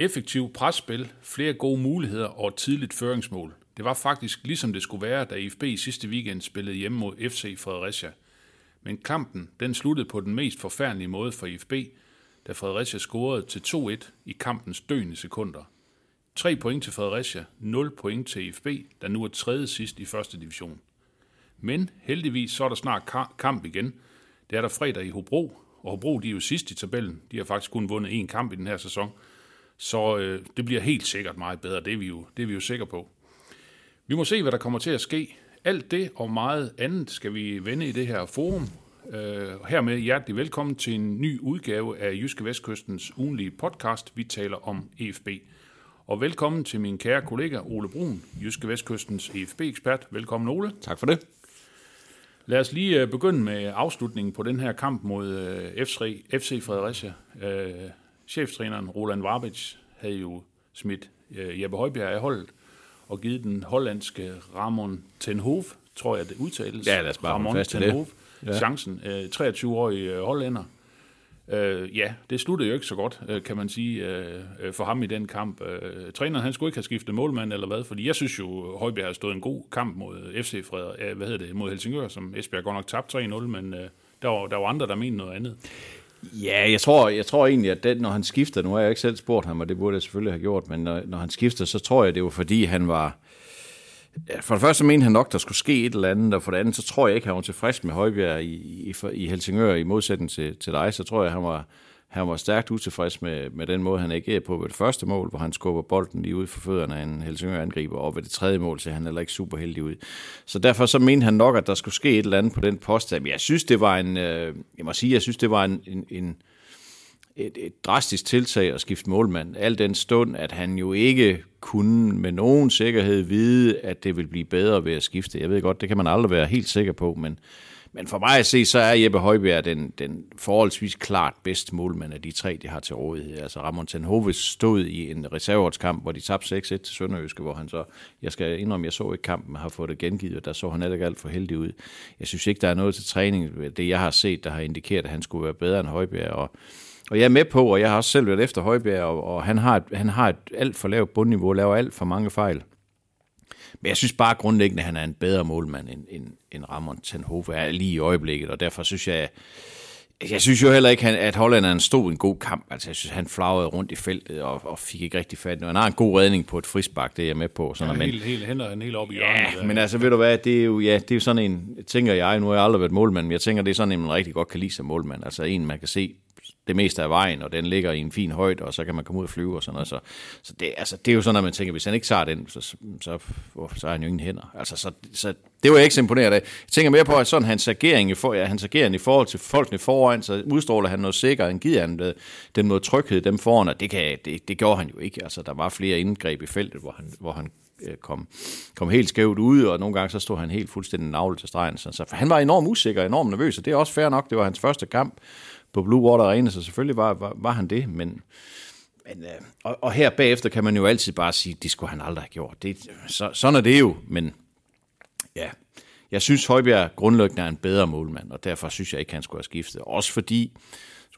Effektiv presspil, flere gode muligheder og et tidligt føringsmål. Det var faktisk ligesom det skulle være, da IFB sidste weekend spillede hjemme mod FC Fredericia. Men kampen den sluttede på den mest forfærdelige måde for IFB, da Fredericia scorede til 2-1 i kampens døende sekunder. 3 point til Fredericia, 0 point til IFB, der nu er tredje sidst i første division. Men heldigvis så er der snart kamp igen. Det er der fredag i Hobro, og Hobro de er jo sidst i tabellen. De har faktisk kun vundet én kamp i den her sæson. Så øh, det bliver helt sikkert meget bedre, det er, vi jo, det er vi jo sikre på. Vi må se, hvad der kommer til at ske. Alt det og meget andet skal vi vende i det her forum. Øh, hermed hjertelig velkommen til en ny udgave af Jyske Vestkystens ugenlige podcast. Vi taler om EFB. Og velkommen til min kære kollega Ole Brun, Jyske Vestkystens EFB-ekspert. Velkommen Ole. Tak for det. Lad os lige øh, begynde med afslutningen på den her kamp mod øh, FC, FC Fredericia. Cheftræneren Roland Warbic havde jo smidt øh, Jeppe Højbjerg af holdet og givet den hollandske Ramon Tenhoff, tror jeg det udtales. Ja, lad os bare Ramon fast i det. Tenhoff, Ja. chancen. Øh, 23-årig øh, hollænder. Øh, ja, det sluttede jo ikke så godt, øh, kan man sige, øh, øh, for ham i den kamp. Øh, træneren, han skulle ikke have skiftet målmand eller hvad, fordi jeg synes jo, Højbjerg har stået en god kamp mod FC Freder, øh, hvad hedder det, mod Helsingør, som Esbjerg godt nok tabte 3-0, men øh, der, var, der var andre, der mente noget andet. Ja, jeg tror, jeg tror egentlig, at den, når han skifter, nu har jeg ikke selv spurgt ham, og det burde jeg selvfølgelig have gjort, men når, når han skifter, så tror jeg, det var fordi, han var... For det første mente han nok, der skulle ske et eller andet, og for det andet, så tror jeg ikke, han var tilfreds med Højbjerg i, i, i Helsingør i modsætning til, til dig, så tror jeg, han var, han var stærkt utilfreds med, med den måde, han agerede på ved det første mål, hvor han skubber bolden lige ud for fødderne af en Helsingør-angriber, og ved det tredje mål ser han heller ikke super heldig ud. Så derfor så mente han nok, at der skulle ske et eller andet på den post. Men jeg synes, det var en, øh, jeg må sige, jeg synes, det var en, en, en et, et drastisk tiltag at skifte målmand. Al den stund, at han jo ikke kunne med nogen sikkerhed vide, at det vil blive bedre ved at skifte. Jeg ved godt, det kan man aldrig være helt sikker på, men, men for mig at se, så er Jeppe Højbjerg den, den forholdsvis klart bedste målmand af de tre, de har til rådighed. Altså Ramon Tenhove stod i en reserveårskamp, hvor de tabte 6-1 til Sønderjyske, hvor han så, jeg skal indrømme, jeg så ikke kampen, men har fået det gengivet, og der så han ikke alt for heldig ud. Jeg synes ikke, der er noget til træning, det jeg har set, der har indikeret, at han skulle være bedre end Højbjerg, og og jeg er med på, og jeg har også selv været efter Højbjerg, og, og han har et, han har et alt for lavt bundniveau, laver alt for mange fejl. Men jeg synes bare grundlæggende, at han er en bedre målmand end, end, end Ramon Tenhoff er lige i øjeblikket, og derfor synes jeg, jeg synes jo heller ikke, at hollænderen stod en god kamp. Altså, jeg synes, han flagrede rundt i feltet og, og fik ikke rigtig fat. Han har en god redning på et frisbak, det er jeg med på. Sådan, Ja, men, helt, helt, hænder han helt op i Ja, hjørnet. men altså, ved du hvad, det er jo, ja, det er jo sådan en, tænker jeg, nu har jeg aldrig været målmand, men jeg tænker, det er sådan en, man rigtig godt kan lide som målmand. Altså en, man kan se det meste af vejen, og den ligger i en fin højde, og så kan man komme ud og flyve og sådan noget. Så, så det, altså, det er jo sådan, at man tænker, hvis han ikke tager den, så, så, så har han jo ingen hænder. Altså, så, så det var jeg ikke så imponeret af. Jeg tænker mere på, at sådan hans agering, i for, ja, hans agering i forhold til folkene foran, så udstråler han noget sikkert, han giver han øh, den noget tryghed dem foran, og det, kan, det, det gjorde han jo ikke. Altså, der var flere indgreb i feltet, hvor han, hvor han øh, kom, kom helt skævt ud, og nogle gange så stod han helt fuldstændig navlet til stregen. Så, så for han var enormt usikker, enormt nervøs, og det er også fair nok. Det var hans første kamp på Blue Water Arena, så selvfølgelig var, var, var han det, men, men øh, og, og her bagefter kan man jo altid bare sige, det skulle han aldrig have gjort. Det, så, sådan er det jo, men ja, jeg synes Højbjerg grundlæggende er en bedre målmand, og derfor synes jeg ikke, han skulle have skiftet. Også fordi,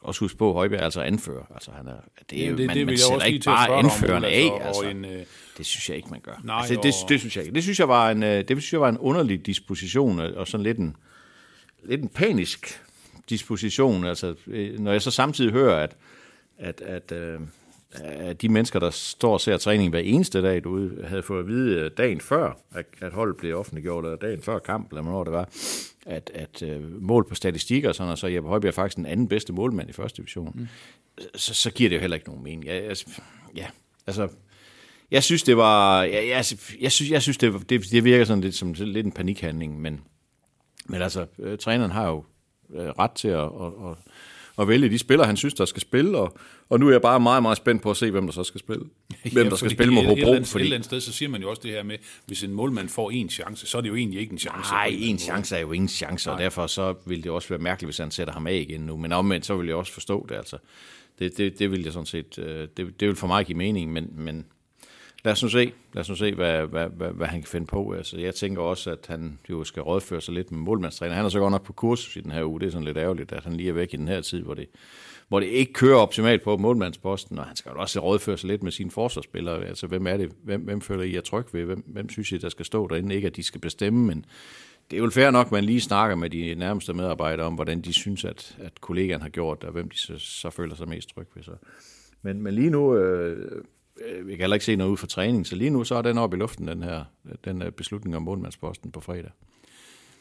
også huske på, Højbjerg er altså anfører. Altså, han er, det er jo, det- man, det man sætter ikke bare anførende Ole, af. altså, Altså, en, øh, det synes jeg ikke, man gør. Nej, altså, det, og- det, synes jeg ikke. Det synes jeg var en, øh, det synes jeg var en underlig disposition, og og sådan lidt en, lidt en panisk disposition. Altså, øh, når jeg så samtidig hører, at, at, at, øh, at de mennesker, der står og ser træning hver eneste dag derude, havde fået at vide øh, dagen før, at, at holdet blev offentliggjort, eller dagen før kamp, eller hvornår det var, at, at mål på statistikker og sådan, og så Jeppe Højbjerg faktisk den anden bedste målmand i første division, mm. så, så giver det jo heller ikke nogen mening. Jeg, altså, ja, altså, jeg synes, det var, jeg, jeg, jeg synes, jeg synes det, det, det virker sådan lidt som lidt en panikhandling, men, men altså, øh, træneren har jo ret til at, at, at, at vælge de spillere, han synes, der skal spille, og, og nu er jeg bare meget, meget spændt på at se, hvem der så skal spille. Hvem der skal spille mod et, et, Hobro, andet, et fordi... eller andet sted, så siger man jo også det her med, hvis en målmand får en chance, så er det jo egentlig ikke en chance. Nej, en chance er jo ingen chance, og derfor så vil det også være mærkeligt, hvis han sætter ham af igen nu. Men omvendt, så vil jeg også forstå det, altså. Det, det, det vil jeg sådan set, øh, det, det vil for mig give mening, men, men lad os nu se, lad os nu se, hvad, hvad, hvad, hvad han kan finde på. Altså, jeg tænker også, at han jo skal rådføre sig lidt med målmandstræner. Han er så godt nok på kursus i den her uge, det er sådan lidt ærgerligt, at han lige er væk i den her tid, hvor det, hvor det ikke kører optimalt på målmandsposten, og han skal jo også rådføre sig lidt med sine forsvarsspillere. Altså, hvem er det? Hvem, hvem føler I er tryg ved? Hvem, hvem synes I, der skal stå derinde? Ikke, at de skal bestemme, men det er jo fair nok, at man lige snakker med de nærmeste medarbejdere om, hvordan de synes, at, at kollegaen har gjort det, og hvem de så, så føler sig mest tryg ved. Så. Men, men lige nu, øh, øh, vi kan heller ikke se noget ud for træning, så lige nu så er den oppe i luften, den her, den øh, beslutning om målmandsposten på fredag.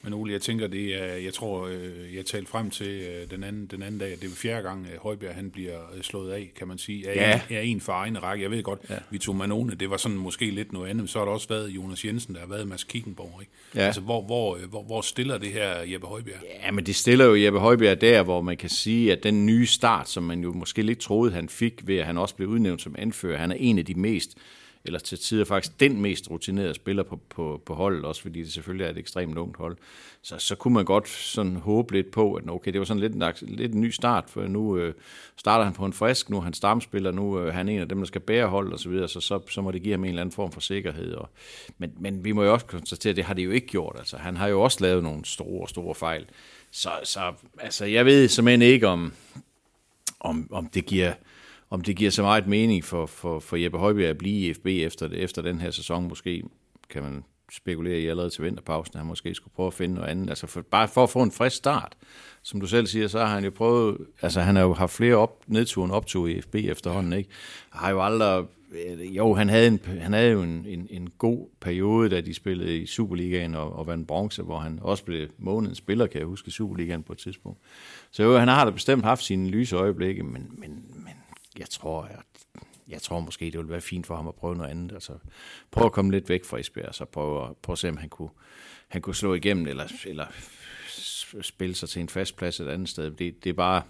Men Ole, jeg tænker, det er, jeg tror, øh, jeg talte frem til øh, den anden, den anden dag, at det er fjerde gang, at Højbjerg han bliver øh, slået af, kan man sige, af, Ja. en, af en for egen række. Jeg ved godt, ja. vi tog Manone, det var sådan måske lidt noget andet, men så har der også været Jonas Jensen, der har været Mads Kickenborg. Ikke? Ja. Altså, hvor, hvor, øh, hvor, hvor stiller det her Jeppe Højbjerg? Ja, men det stiller jo Jeppe Højbjerg der, hvor man kan sige, at den nye start, som man jo måske lidt troede, han fik ved, at han også blev udnævnt som anfører, han er en af de mest, eller til tider faktisk den mest rutinerede spiller på, på, på holdet, også fordi det selvfølgelig er et ekstremt ungt hold. Så, så kunne man godt sådan håbe lidt på, at okay, det var sådan lidt en, lidt en ny start, for nu øh, starter han på en frisk, nu er han stamspiller, nu øh, er han en af dem, der skal bære holdet og så videre, så, så, så må det give ham en eller anden form for sikkerhed. Og, men, men vi må jo også konstatere, at det har det jo ikke gjort. Altså, han har jo også lavet nogle store, store fejl. Så, så altså, jeg ved simpelthen ikke, om, om, om det giver om det giver så meget mening for, for, for Jeppe Højbjerg at blive i FB efter, efter den her sæson. Måske kan man spekulere i allerede til vinterpausen, at han måske skulle prøve at finde noget andet. Altså for, bare for at få en frisk start. Som du selv siger, så har han jo prøvet, altså han har jo haft flere op, nedture end optog i FB efterhånden, ikke? Har jo aldrig, øh, jo, han havde, en, han havde jo en, en, en god periode, da de spillede i Superligaen og, og vandt bronze, hvor han også blev månedens spiller, kan jeg huske, i Superligaen på et tidspunkt. Så jo, han har da bestemt haft sine lyse øjeblikke, men, men, men jeg tror, at jeg tror måske, det ville være fint for ham at prøve noget andet. Altså, prøve at komme lidt væk fra Esbjerg, og så prøve, at- prøve at se, om han kunne, han kunne slå igennem, eller, eller spille sig til en fast plads et andet sted. Det, det er bare,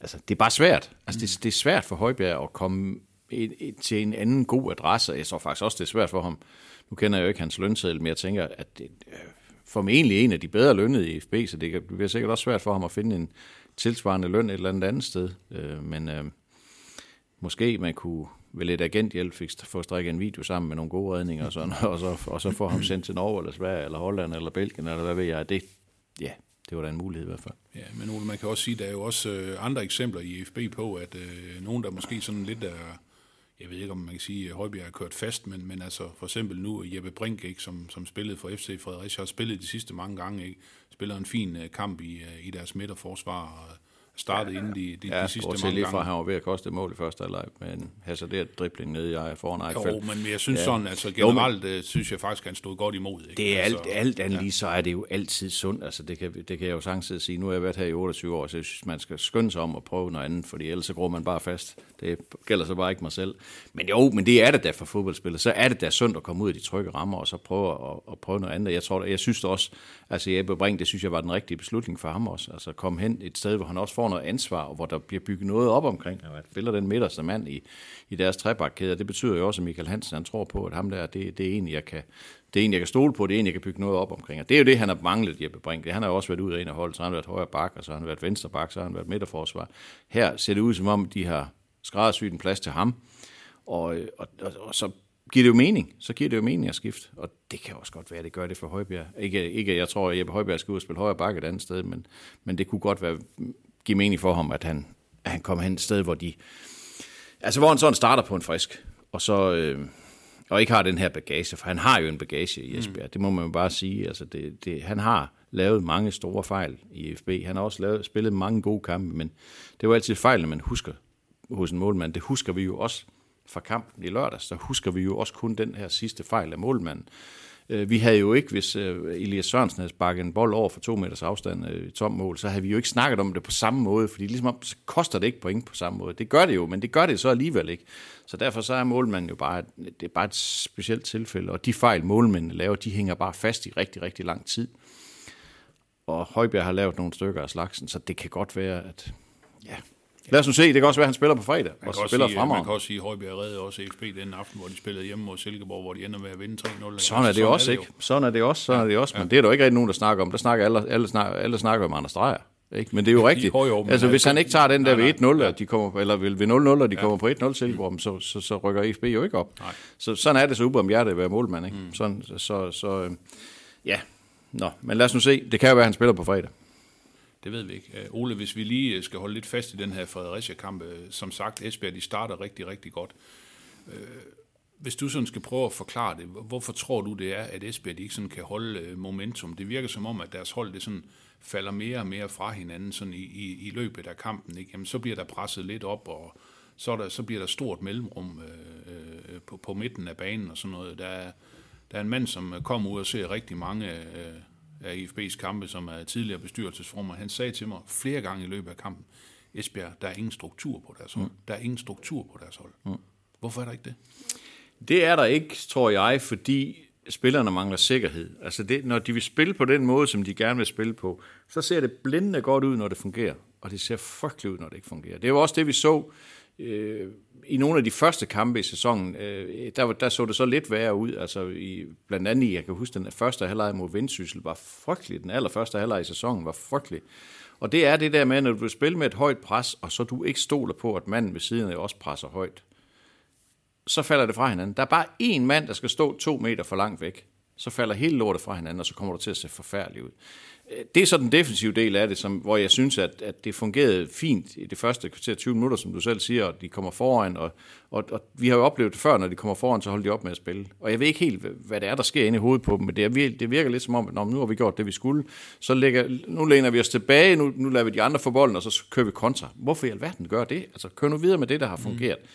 altså, det er bare svært. Altså, det, det er svært for Højbjerg at komme et, et, til en anden god adresse. Jeg tror faktisk også, det er svært for ham. Nu kender jeg jo ikke hans lønseddel, men jeg tænker, at det øh, formentlig en af de bedre lønnede i FB, så det bliver sikkert også svært for ham at finde en tilsvarende løn et eller andet andet sted. Øh, Men øh, måske man kunne ved lidt agenthjælp fik, få strikket en video sammen med nogle gode redninger og, sådan, og, så, og så få ham sendt til Norge eller Sverige eller Holland eller Belgien eller hvad ved jeg. Det, ja, det var da en mulighed i hvert fald. Ja, men Ole, man kan også sige, at der er jo også øh, andre eksempler i FB på, at øh, nogen, der måske sådan lidt er, jeg ved ikke, om man kan sige, at Højbjerg er kørt fast, men, men altså for eksempel nu Jeppe Brink, ikke, som, som spillede for FC Fredericia, har spillet de sidste mange gange, ikke, spiller en fin øh, kamp i, øh, i deres midterforsvar, og startede ja, inden de, de, Ja, de sidste mange fra, gange. at han var ved at koste mål i første halvleg med en hasarderet dribling nede i ejer foran Ejfeldt. Jo, men jeg synes Ja. ja. sådan, altså Jo, men- generelt øh, synes jeg faktisk, at han stod godt imod. Ikke? Det er alt, altså, alt andet lige, så er det jo altid sundt. Altså, det, kan, det kan jeg jo sagtens sige. Nu har jeg været her i 28 år, så jeg synes, man skal skynde sig om at prøve noget andet, fordi ellers så går man bare fast. Det gælder så bare ikke mig selv. Men jo, men det er det da for fodboldspillere. Så er det da sundt at komme ud af de trygge rammer, og så prøve at, at prøve noget andet. Jeg, tror, jeg synes det også, altså Jeppe Brink, det synes jeg var den rigtige beslutning for ham også. Altså komme hen et sted, hvor han også får noget ansvar, og hvor der bliver bygget noget op omkring. Og at spiller den midterste mand i, i deres trebakkæde. Det betyder jo også, at Michael Hansen han tror på, at ham der, det, det er en, jeg kan, det er en, jeg kan stole på, det er en, jeg kan bygge noget op omkring. Og det er jo det, han har manglet, Jeppe Brink. Han har jo også været ud af en af holdet, så har han været højre bak, og så har han været venstre bak, så har han været midterforsvar. Her ser det ud, som om de har skræddersyet en plads til ham, og, og, og, og så giver det jo mening. Så giver det jo mening at skifte, og det kan også godt være, at det gør det for Højbjerg. Ikke, ikke jeg tror, at Jeppe Højbjerg skal ud og spille højre bakke et andet sted, men, men det kunne godt være, give mening for ham, at han, at han kommer hen et sted, hvor de, altså hvor han sådan starter på en frisk, og så, øh, og ikke har den her bagage, for han har jo en bagage i Esbjerg, mm. det må man jo bare sige. Altså det, det, han har lavet mange store fejl i FB. Han har også lavet, spillet mange gode kampe, men det er jo altid fejl, når man husker hos en målmand. Det husker vi jo også fra kampen i lørdags. Der husker vi jo også kun den her sidste fejl af målmanden. Øh, vi havde jo ikke, hvis øh, Elias Sørensen havde sparket en bold over for to meters afstand øh, i tom mål, så havde vi jo ikke snakket om det på samme måde, fordi ligesom om, så koster det ikke point på samme måde. Det gør det jo, men det gør det så alligevel ikke. Så derfor så er målmanden jo bare, det er bare et specielt tilfælde, og de fejl målmændene laver, de hænger bare fast i rigtig, rigtig lang tid. Og Højbjerg har lavet nogle stykker af slagsen, så det kan godt være, at ja. Lad os nu se, det kan også være, at han spiller på fredag, Man og kan, så også spiller sige, man kan også sige, at Højbjerg redde også FB den aften, hvor de spillede hjemme mod Silkeborg, hvor de ender med at vinde 3-0. Sådan er det også, ikke? Sådan er det også, sådan er det også. Men det er der jo ikke rigtig nogen, der snakker om. Der snakker alle, alle, snakker, alle snakker om Anders Dreyer. Ikke? Men det er jo rigtigt. Men altså, det er hvis han ikke tager den der Nej, ved nej. 1-0, og de kommer, eller ved ved 0-0, og de kommer på 1-0 Silkeborg, så, så, så rykker FB jo ikke op. Nej. Så sådan er det så ubarmhjertet at være målmand. Ikke? Sådan, så, så, øh, ja. Nå, men lad os nu se. Det kan jo være, at han spiller på fredag. Det ved vi ikke. Øh, Ole, hvis vi lige øh, skal holde lidt fast i den her Fredericia-kamp, øh, som sagt, Esbjerg, de starter rigtig, rigtig godt. Øh, Hvis du sådan skal prøve at forklare det, hvorfor tror du det er, at Esbjerg de ikke sådan kan holde momentum? Det virker som om, at deres hold det sådan falder mere og mere fra hinanden sådan i, i, i løbet af kampen. Ikke? Jamen, så bliver der presset lidt op, og så, er der, så bliver der stort mellemrum øh, øh, på, på midten af banen og sådan noget. Der er, der er en mand, som kommer ud og ser rigtig mange øh, af IFB's kampe, som er tidligere bestyrelsesformer. Han sagde til mig flere gange i løbet af kampen, Esbjerg, der er ingen struktur på deres hold. Mm. Der er ingen struktur på deres hold. Mm. Hvorfor er der ikke det? Det er der ikke, tror jeg, fordi spillerne mangler sikkerhed. Altså det, når de vil spille på den måde, som de gerne vil spille på, så ser det blændende godt ud, når det fungerer. Og det ser frygteligt ud, når det ikke fungerer. Det er jo også det, vi så øh, i nogle af de første kampe i sæsonen. Øh, der, der så det så lidt værre ud. Altså i, blandt andet jeg kan huske, den første halvleg mod Vendsyssel var frygtelig. Den allerførste halvleg i sæsonen var frygtelig. Og det er det der med, når du spiller med et højt pres, og så du ikke stoler på, at manden ved siden af også presser højt så falder det fra hinanden. Der er bare én mand, der skal stå to meter for langt væk. Så falder hele lortet fra hinanden, og så kommer du til at se forfærdeligt ud. Det er så den defensive del af det, som, hvor jeg synes, at, at det fungerede fint i det første kvarter 20 minutter, som du selv siger, og de kommer foran, og, og, og vi har jo oplevet det før, når de kommer foran, så holder de op med at spille. Og jeg ved ikke helt, hvad det er, der sker inde i hovedet på dem, men det, er, det virker lidt som om, at når nu har vi gjort det, vi skulle, så lægger, nu læner vi os tilbage, nu, nu lader vi de andre få bolden, og så kører vi kontra. Hvorfor i alverden gør det? Altså, kør nu videre med det, der har fungeret. Mm.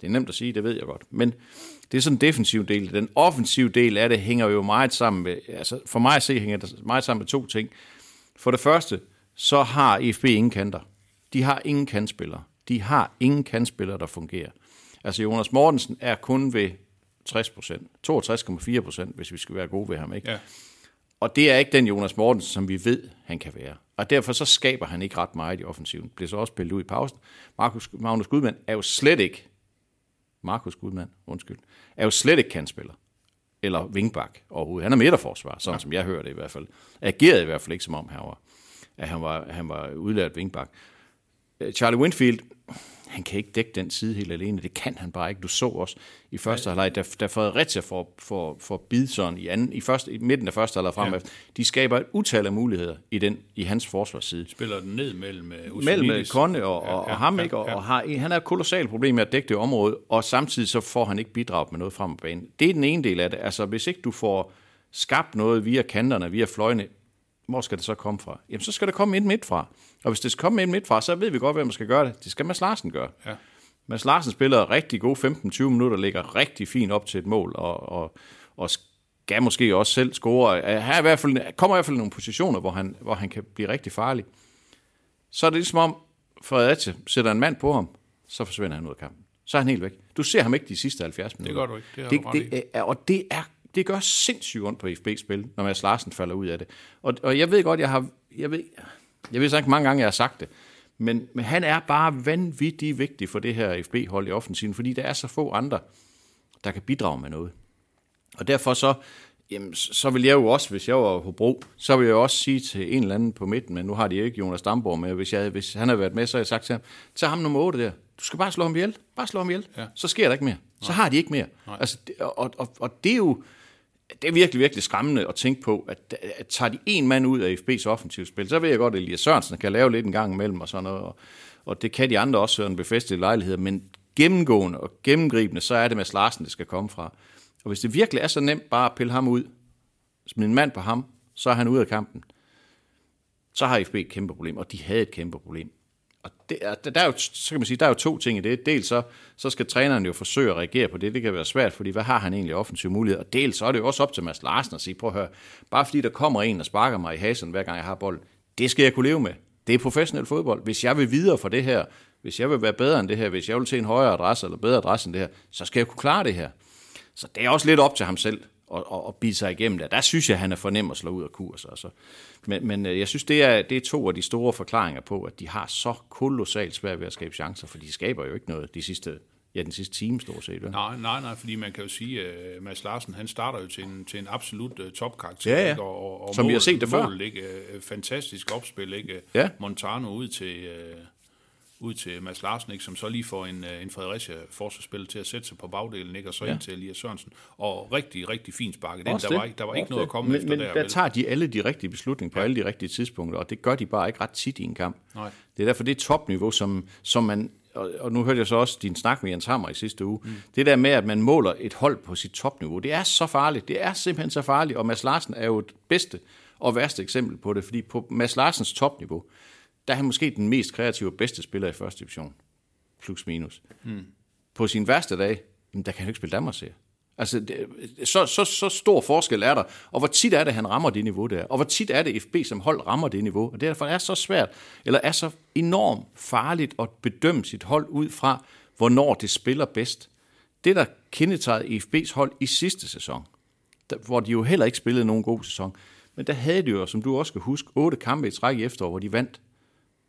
Det er nemt at sige, det ved jeg godt. Men det er sådan en defensiv del. Den offensive del af det hænger jo meget sammen med, altså for mig at se, hænger det meget sammen med to ting. For det første, så har IFB ingen kanter. De har ingen kantspillere. De har ingen kantspillere, der fungerer. Altså Jonas Mortensen er kun ved 60 procent. 62,4 procent, hvis vi skal være gode ved ham. Ikke? Ja. Og det er ikke den Jonas Mortensen, som vi ved, han kan være. Og derfor så skaber han ikke ret meget i offensiven. Bliver så også spillet ud i pausen. Markus, Magnus Gudmand er jo slet ikke, Markus Gudmand, undskyld, er jo slet ikke kantspiller. Eller vingbak overhovedet. Han er midterforsvar, sådan ja. som jeg hører det i hvert fald. Agerede i hvert fald ikke som om, han var, at han var, han var udlært vingbak. Øh, Charlie Winfield, han kan ikke dække den side helt alene. Det kan han bare ikke. Du så også i første halvleg, da, da Fredericia får, får, får Bidson i, anden, i, første, i midten af første halvleg frem. Ja. De skaber et utal af muligheder i, den, i hans forsvarsside. Spiller den ned mellem uh, Mellem. Konne og, og, og ham, ikke? Og, og har, han har et kolossalt problem med at dække det område, og samtidig så får han ikke bidraget med noget frem på banen. Det er den ene del af det. Altså, hvis ikke du får skabt noget via kanterne, via fløjene, hvor skal det så komme fra? Jamen, så skal det komme ind midt fra. Og hvis det skal komme ind midt fra, så ved vi godt, hvem der skal gøre det. Det skal Mads Larsen gøre. Ja. Mads Larsen spiller rigtig gode 15-20 minutter, ligger rigtig fint op til et mål, og, og, og skal måske også selv score. Her er i hvert fald, kommer i hvert fald nogle positioner, hvor han, hvor han kan blive rigtig farlig. Så er det ligesom om, Fredericia sætter en mand på ham, så forsvinder han ud af kampen. Så er han helt væk. Du ser ham ikke de sidste 70 minutter. gør du ikke. Det har det, det er, Og det er det gør sindssygt ondt på FB-spil, når Mads Larsen falder ud af det. Og, og jeg ved godt, jeg har... Jeg ved, jeg ved så ikke mange gange, jeg har sagt det, men, men han er bare vanvittigt vigtig for det her FB-hold i offensiven, fordi der er så få andre, der kan bidrage med noget. Og derfor så, jamen, så vil jeg jo også, hvis jeg var på Bro, så vil jeg også sige til en eller anden på midten, men nu har de ikke Jonas Damborg med, hvis, jeg, hvis han havde været med, så havde jeg sagt til ham, tag ham nummer 8 der, du skal bare slå ham ihjel, bare slå ham ihjel, ja. så sker der ikke mere. Så har de ikke mere. Altså, det, og, og, og det er jo, det er virkelig, virkelig skræmmende at tænke på, at, at tager de en mand ud af FB's offensivspil, så ved jeg godt, at Elias Sørensen kan lave lidt en gang imellem og sådan noget, og, og det kan de andre også, Søren befæstede lejligheder, men gennemgående og gennemgribende, så er det med Larsen, det skal komme fra. Og hvis det virkelig er så nemt bare at pille ham ud, smide en mand på ham, så er han ude af kampen, så har FB et kæmpe problem, og de havde et kæmpe problem. Og det er, der, er jo, så kan man sige, der er jo to ting i det. Dels så, så skal træneren jo forsøge at reagere på det. Det kan være svært, fordi hvad har han egentlig offensiv mulighed? Og dels så er det jo også op til Mads Larsen at sige, prøv at høre, bare fordi der kommer en og sparker mig i hasen, hver gang jeg har bolden, det skal jeg kunne leve med. Det er professionel fodbold. Hvis jeg vil videre for det her, hvis jeg vil være bedre end det her, hvis jeg vil til en højere adresse eller bedre adresse end det her, så skal jeg kunne klare det her. Så det er også lidt op til ham selv og, og, og bide sig igennem det. Der synes jeg, han er for nem at slå ud af kurs. Altså. Men, men øh, jeg synes, det er, det er to af de store forklaringer på, at de har så kolossalt svært ved at skabe chancer, for de skaber jo ikke noget de sidste, ja, den sidste time stort set. Vel? Nej, nej, nej, fordi man kan jo sige, at Mads Larsen, han starter jo til en, til en absolut uh, topkarakter. Ja, ja. Ikke? Og, og, og Som vi har set det før. målet, Ikke? Fantastisk opspil, ikke? Ja. Montano ud til, uh, ud til Mads Larsen, ikke? som så lige får en, uh, en Fredericia forsvarsspiller til at sætte sig på bagdelen, ikke? og så Ja. ind til Elias Sørensen. Og rigtig, rigtig fint sparket ind. Der var, ikke, der var ikke noget det. at komme men, efter men der. der vel? tager de alle de rigtige beslutninger på ja. alle de rigtige tidspunkter, og det gør de bare ikke ret tit i en kamp. Nej. Det er derfor, det er topniveau, som, som man, og, og nu hørte jeg så også din snak med Jens Hammer i sidste uge, mm. det der med, at man måler et hold på sit topniveau, det er så farligt, det er simpelthen så farligt, og Mads Larsen er jo et bedste og værste eksempel på det, fordi på Mads Larsens topniveau, der er han måske den mest kreative og bedste spiller i første division, plus minus. Mm. På sin værste dag, jamen, der kan han jo ikke spille Danmarks Altså, det, så, så, så stor forskel er der. Og hvor tit er det, han rammer det niveau der? Og hvor tit er det, FB som hold rammer det niveau? Og derfor er det så svært, eller er så enormt farligt at bedømme sit hold ud fra, hvornår det spiller bedst. Det, der kendetegnede FB's hold i sidste sæson, der, hvor de jo heller ikke spillede nogen god sæson, men der havde de jo, som du også skal huske, otte kampe i træk i efterår, hvor de vandt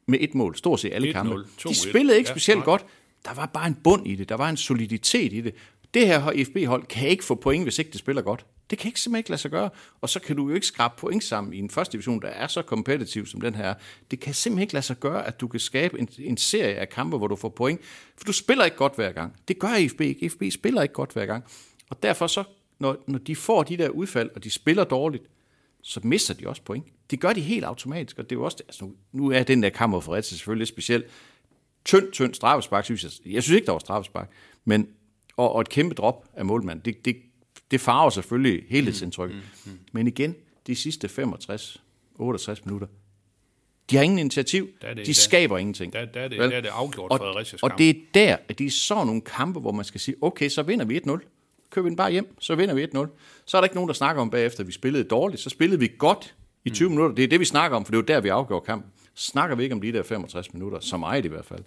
med et mål, stort set alle 1-0, kampe. 2-1. De spillede ikke Ja, specielt nej. godt. Der var bare en bund i det. Der var en soliditet i det. Det her FB-hold kan ikke få point, hvis ikke det spiller godt. Det kan ikke simpelthen ikke lade sig gøre. Og så kan du jo ikke skrabe point sammen i en første division, der er så kompetitiv som den her. er. Det kan simpelthen ikke lade sig gøre, at du kan skabe en, en serie af kampe, hvor du får point. For du spiller ikke godt hver gang. Det gør FB ikke. FB spiller ikke godt hver gang. Og derfor så, når, når de får de der udfald, og de spiller dårligt, så mister de også point. Det gør de helt automatisk, og det er jo også, altså nu, nu er den der kamp for Fredericia selvfølgelig lidt speciel. Tynd, tynd straffespark, synes jeg. Jeg synes ikke, der var straffespark, men, og, og et kæmpe drop af målmanden. Det, det, det farver selvfølgelig helhedsindtrykket. Mm, mm, mm. Men igen, de sidste 65, 68 minutter, de har ingen initiativ. Der det- de der- skaber ingenting. der- der er det- der er det afgjort og, Frederiциas Og kamp. det er der, at de er sådan nogle kampe, hvor man skal sige, okay, så vinder vi 1-0. Kører vi den bare hjem, så vinder vi 1-0. Så er der ikke nogen, der snakker om bagefter, at vi spillede dårligt. Så spillede vi godt i 20 mm. minutter. Det er det, vi snakker om, for det er der, vi afgjorde kampen. Snakker vi ikke om de der 65 minutter, så meget i hvert fald.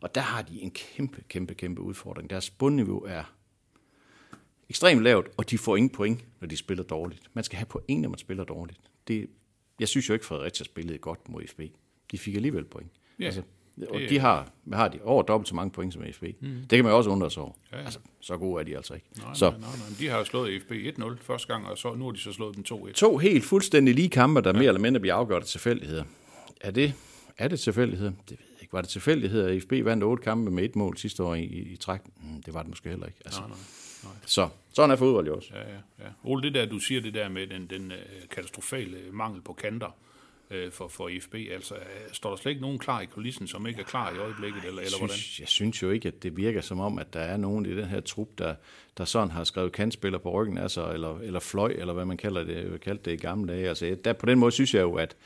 Og der har de en kæmpe, kæmpe, kæmpe udfordring. Deres bundniveau er ekstremt lavt, og de får ingen point, når de spiller dårligt. Man skal have point, når man spiller dårligt. Det, jeg synes jo ikke, Fredericia spillede godt mod FB. De fik alligevel point. Ja, altså, og det- de har, har de over dobbelt så mange point som FB. Mm. Det kan man også undre sig over. Ja, ja. Altså, så gode er de altså ikke. Nej, så nej, nej, nej. De har jo slået FB 1-0 første gang, og så, nu har de så slået dem 2-1. to helt fuldstændig lige kampe, der ja. mere eller mindre bliver afgjort af tilfældigheder. Er det, er det tilfældigheder? Det ved jeg ikke. Var det tilfældigheder, at FB vandt otte kampe med et mål sidste år i, i, i træk? Mm, det var det måske heller ikke. Altså, Nej, nej, nej. Så sådan er fodbold jo også. Ja, ja, ja. Ole, det der, du siger det der med den, den øh, katastrofale mangel på kanter øh, for, for IFB, altså øh, står der slet ikke nogen klar i kulissen, som ikke er klar i øjeblikket, eller, eller jeg hvordan? synes, jeg synes jo ikke, at det virker som om, at der er nogen i den her trup, der, der sådan har skrevet kantspiller på ryggen af sig, eller, eller fløj, eller hvad man kalder det, kaldte det i gamle dage. Altså, der, på den måde synes jeg jo, at,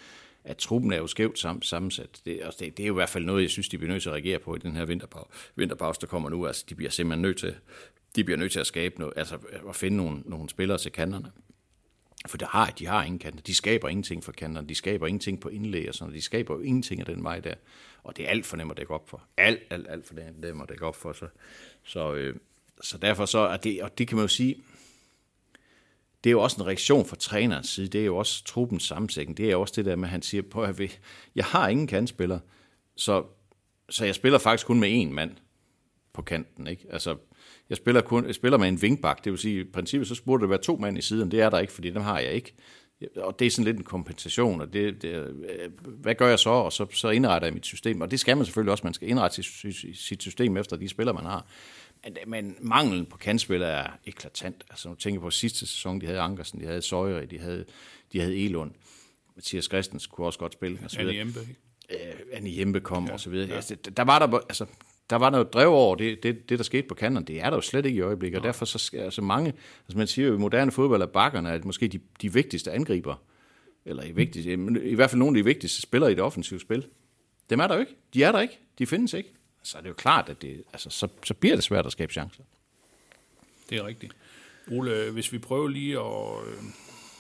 at truppen er jo skævt sam, sammensat. Det, altså, det, det er jo i hvert fald noget, jeg synes, de bliver nødt til at reagere på i den her vinterpause, vinterpause der kommer nu. Altså, de bliver simpelthen nødt til, de bliver nødt til at skabe noget, altså at finde nogle, nogle spillere til kanterne. For der har, de har ingen kanter. De skaber ingenting for kanterne. De skaber ingenting på indlæg og sådan noget. De skaber jo ingenting af den vej der. Og det er alt for nemt at dække op for. Alt, alt, alt for nemt at dække op for. Så, så, øh, så derfor så, er det, og det kan man jo sige, det er jo også en reaktion fra trænerens side. Det er jo også truppens sammensætning. Det er jo også det der med, at han siger, på at jeg har ingen kantspiller, så, så jeg spiller faktisk kun med én mand på kanten. Ikke? Altså, jeg spiller, kun, jeg spiller med en vingbak, det vil sige, i princippet så burde det være to mand i siden, det er der ikke, fordi dem har jeg ikke. Og det er sådan lidt en kompensation, og det, det, hvad gør jeg så? Og så, så indretter jeg mit system, og det skal man selvfølgelig også, man skal indrette sit, sit system efter de spillere, man har. Men, men manglen på kantspillere er eklatant. Altså, nu tænker jeg på sidste sæson, de havde Ankersen, de havde Søjre, de havde, de havde Elund. Mathias Christens kunne også godt spille. Og så Annie videre Jempe, ikke? øh, Annie Jempe kom ja, og så videre. Ja. Altså, der var der, altså, der var noget drev over det, det, det, der skete på kanterne. Det er der jo slet ikke i øjeblikket, og derfor så skal altså mange, altså man siger jo, i moderne fodbold er bakkerne er måske de, de vigtigste angriber, eller i, vigtigste, i hvert fald nogle af de vigtigste spillere i det offensive spil. Dem er der jo ikke. De er der ikke. De findes ikke. Så er det jo klart, at det, altså, så, så bliver det svært at skabe chancer. Det er rigtigt. Ole, hvis vi prøver lige at,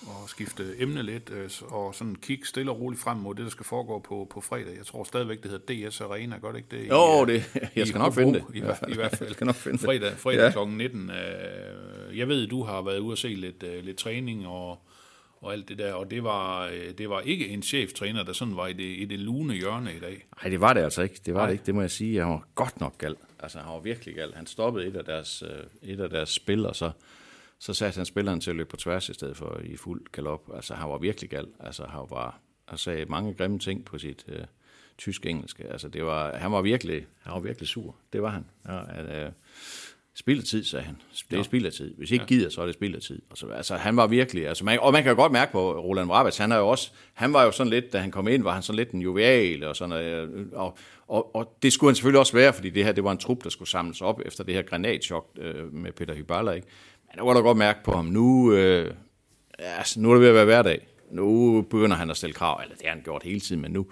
øh, at skifte emne lidt, øh, og sådan kigge stille og roligt frem mod det, der skal foregå på, på fredag. Jeg tror stadigvæk, det hedder DS Arena, gør det ikke det? Jo, I, det, jeg i skal nok Hobro, finde det. I, hvert- i hvert fald. Jeg skal nok finde det. fredag, fredag Ja. kl. 19. Øh, jeg ved, du har været ude og se lidt, øh, lidt træning og, og alt det der, og det var, øh, det var ikke en cheftræner, der sådan var i det, i det lune hjørne i dag. Nej, det var det altså ikke. Det var Nej. det ikke, det må jeg sige. Han var godt nok gal. Altså, han var virkelig gal. Han stoppede et af deres, øh, et af deres spil, og så, så satte han spilleren til at løbe på tværs i stedet for i fuld galop. Altså, han var virkelig gal. Altså, han var, han sagde mange grimme ting på sit øh, tysk-engelske. Altså, det var, han var virkelig, han var virkelig sur. Det var han. Ja, øh, Spild af tid, sagde han. Det er spild af tid. Hvis I ikke gider, så er det spild af tid. Og, så, altså, han var virkelig, altså, man, og man kan godt mærke på Roland Brabats, han er jo også, han var jo sådan lidt, da han kom ind, var han sådan lidt en jovial, og sådan noget, og, og, og, det skulle han selvfølgelig også være, fordi det her, det var en trup, der skulle samles op efter det her granatchok øh, med Peter Hyballa, ikke? Men der var der godt mærke på ham, nu, øh, altså, nu er det ved at være hverdag. Nu begynder han at stille krav, eller det har han gjort hele tiden, men nu,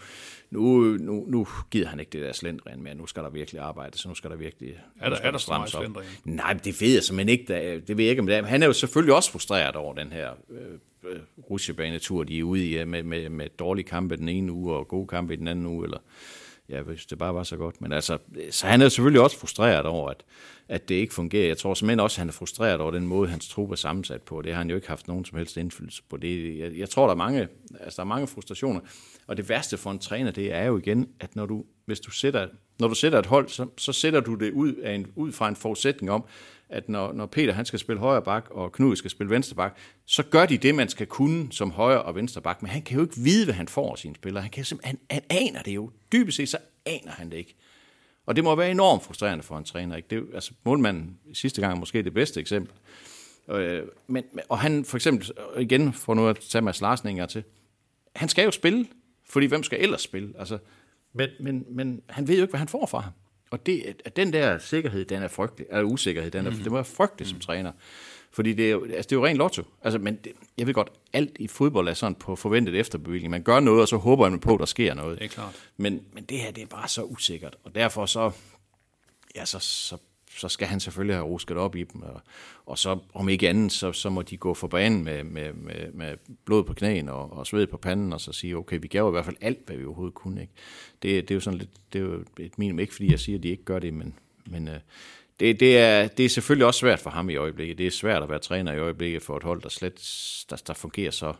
nu, nu, nu gider han ikke det der slendren mere. Nu skal der virkelig arbejde, så nu skal der virkelig Er der- nu er der strammes op. Nej, men det ved jeg simpelthen ikke. Det ved jeg ikke, om det er. Han er jo selvfølgelig også frustreret over den her øh, øh, rutsjebanetur, de er ude i, ja, med, med, med dårlige kampe den ene uge og gode kampe i den anden uge, eller ja, hvis det bare var så godt. Men altså, så han er selvfølgelig også frustreret over, at, at det ikke fungerer. Jeg tror simpelthen også, at han er frustreret over den måde, hans trup er sammensat på. Det har han jo ikke haft nogen som helst indflydelse på. Det, jeg, jeg tror, der er, mange, altså, der er mange frustrationer. Og det værste for en træner, det er jo igen, at når du, hvis du sætter, når du sætter et hold, så, så sætter du det ud, af en, ud fra en forudsætning om, at når, når Peter han skal spille højre bak, og Knud skal spille venstre bak, så gør de det, man skal kunne som højre og venstre bak. Men han kan jo ikke vide, hvad han får af sine spillere. Han, kan simpelthen, han, han aner det jo. Dybest set, så aner han det ikke. Og det må være enormt frustrerende for en træner. Ikke? Det, altså, målmanden sidste gang er måske det bedste eksempel. Øh, men, og han for eksempel, igen for nu at tage Mads Larsen en til, han skal jo spille, fordi hvem skal ellers spille? Altså, men, men, men han ved jo ikke, hvad han får fra ham. Og det, at den der sikkerhed, den er frygtelig, eller usikkerhed, den er, mm. det må være frygtelig som træner. Fordi det er, jo, altså det er jo ren lotto. Altså, men det, jeg ved godt, alt i fodbold er sådan på forventet efterbevilling. Man gør noget, og så håber man på, at der sker noget. Det er klart. Men, men det her, det er bare så usikkert. Og derfor så, ja, så, så, så skal han selvfølgelig have rusket op i dem. Og, og så om ikke andet, så, så må de gå for banen med, med, med, med blod på knæene og, og sved på panden, og så sige, okay, vi gav i hvert fald alt, hvad vi overhovedet kunne. Ikke? Det, det er jo sådan lidt, det er jo et minimum, ikke fordi jeg siger, at de ikke gør det, men, men øh, det, det, er, det er selvfølgelig også svært for ham i øjeblikket. Det er svært at være træner i øjeblikket for et hold, der slet der, der fungerer så,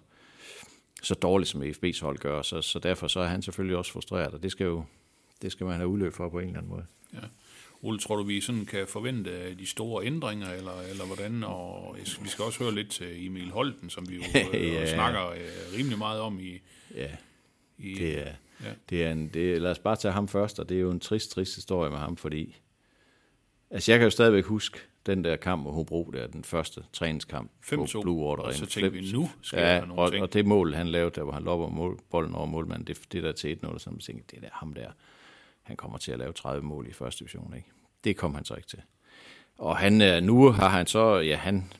så dårligt, som FB's hold gør. Så, så derfor så er han selvfølgelig også frustreret, og det skal jo det skal man have udløb for på en eller anden måde. Ja. Ole, tror du, vi sådan kan forvente øh, de store ændringer, eller, eller hvordan? Og vi skal også høre lidt til Emil Holten, som vi jo øh, Ja. snakker øh, rimelig meget om i... Ja, i det er, Ja. det er en, det, lad os bare tage ham først, og det er jo en trist, trist historie med ham, fordi altså jeg kan jo stadigvæk huske den der kamp mod Hobro, der den første træningskamp på 5-2, Blue Water. og så tænkte vi, nu sker ja, der nogle og, ting. og det mål, han lavede, der hvor han lopper mål, bolden over målmanden, det, det der til 1-0, så man tænkte, det der ham der, han kommer til at lave 30 mål i første division, ikke? Det kom han så ikke til. Og han, øh, nu har han så, ja, han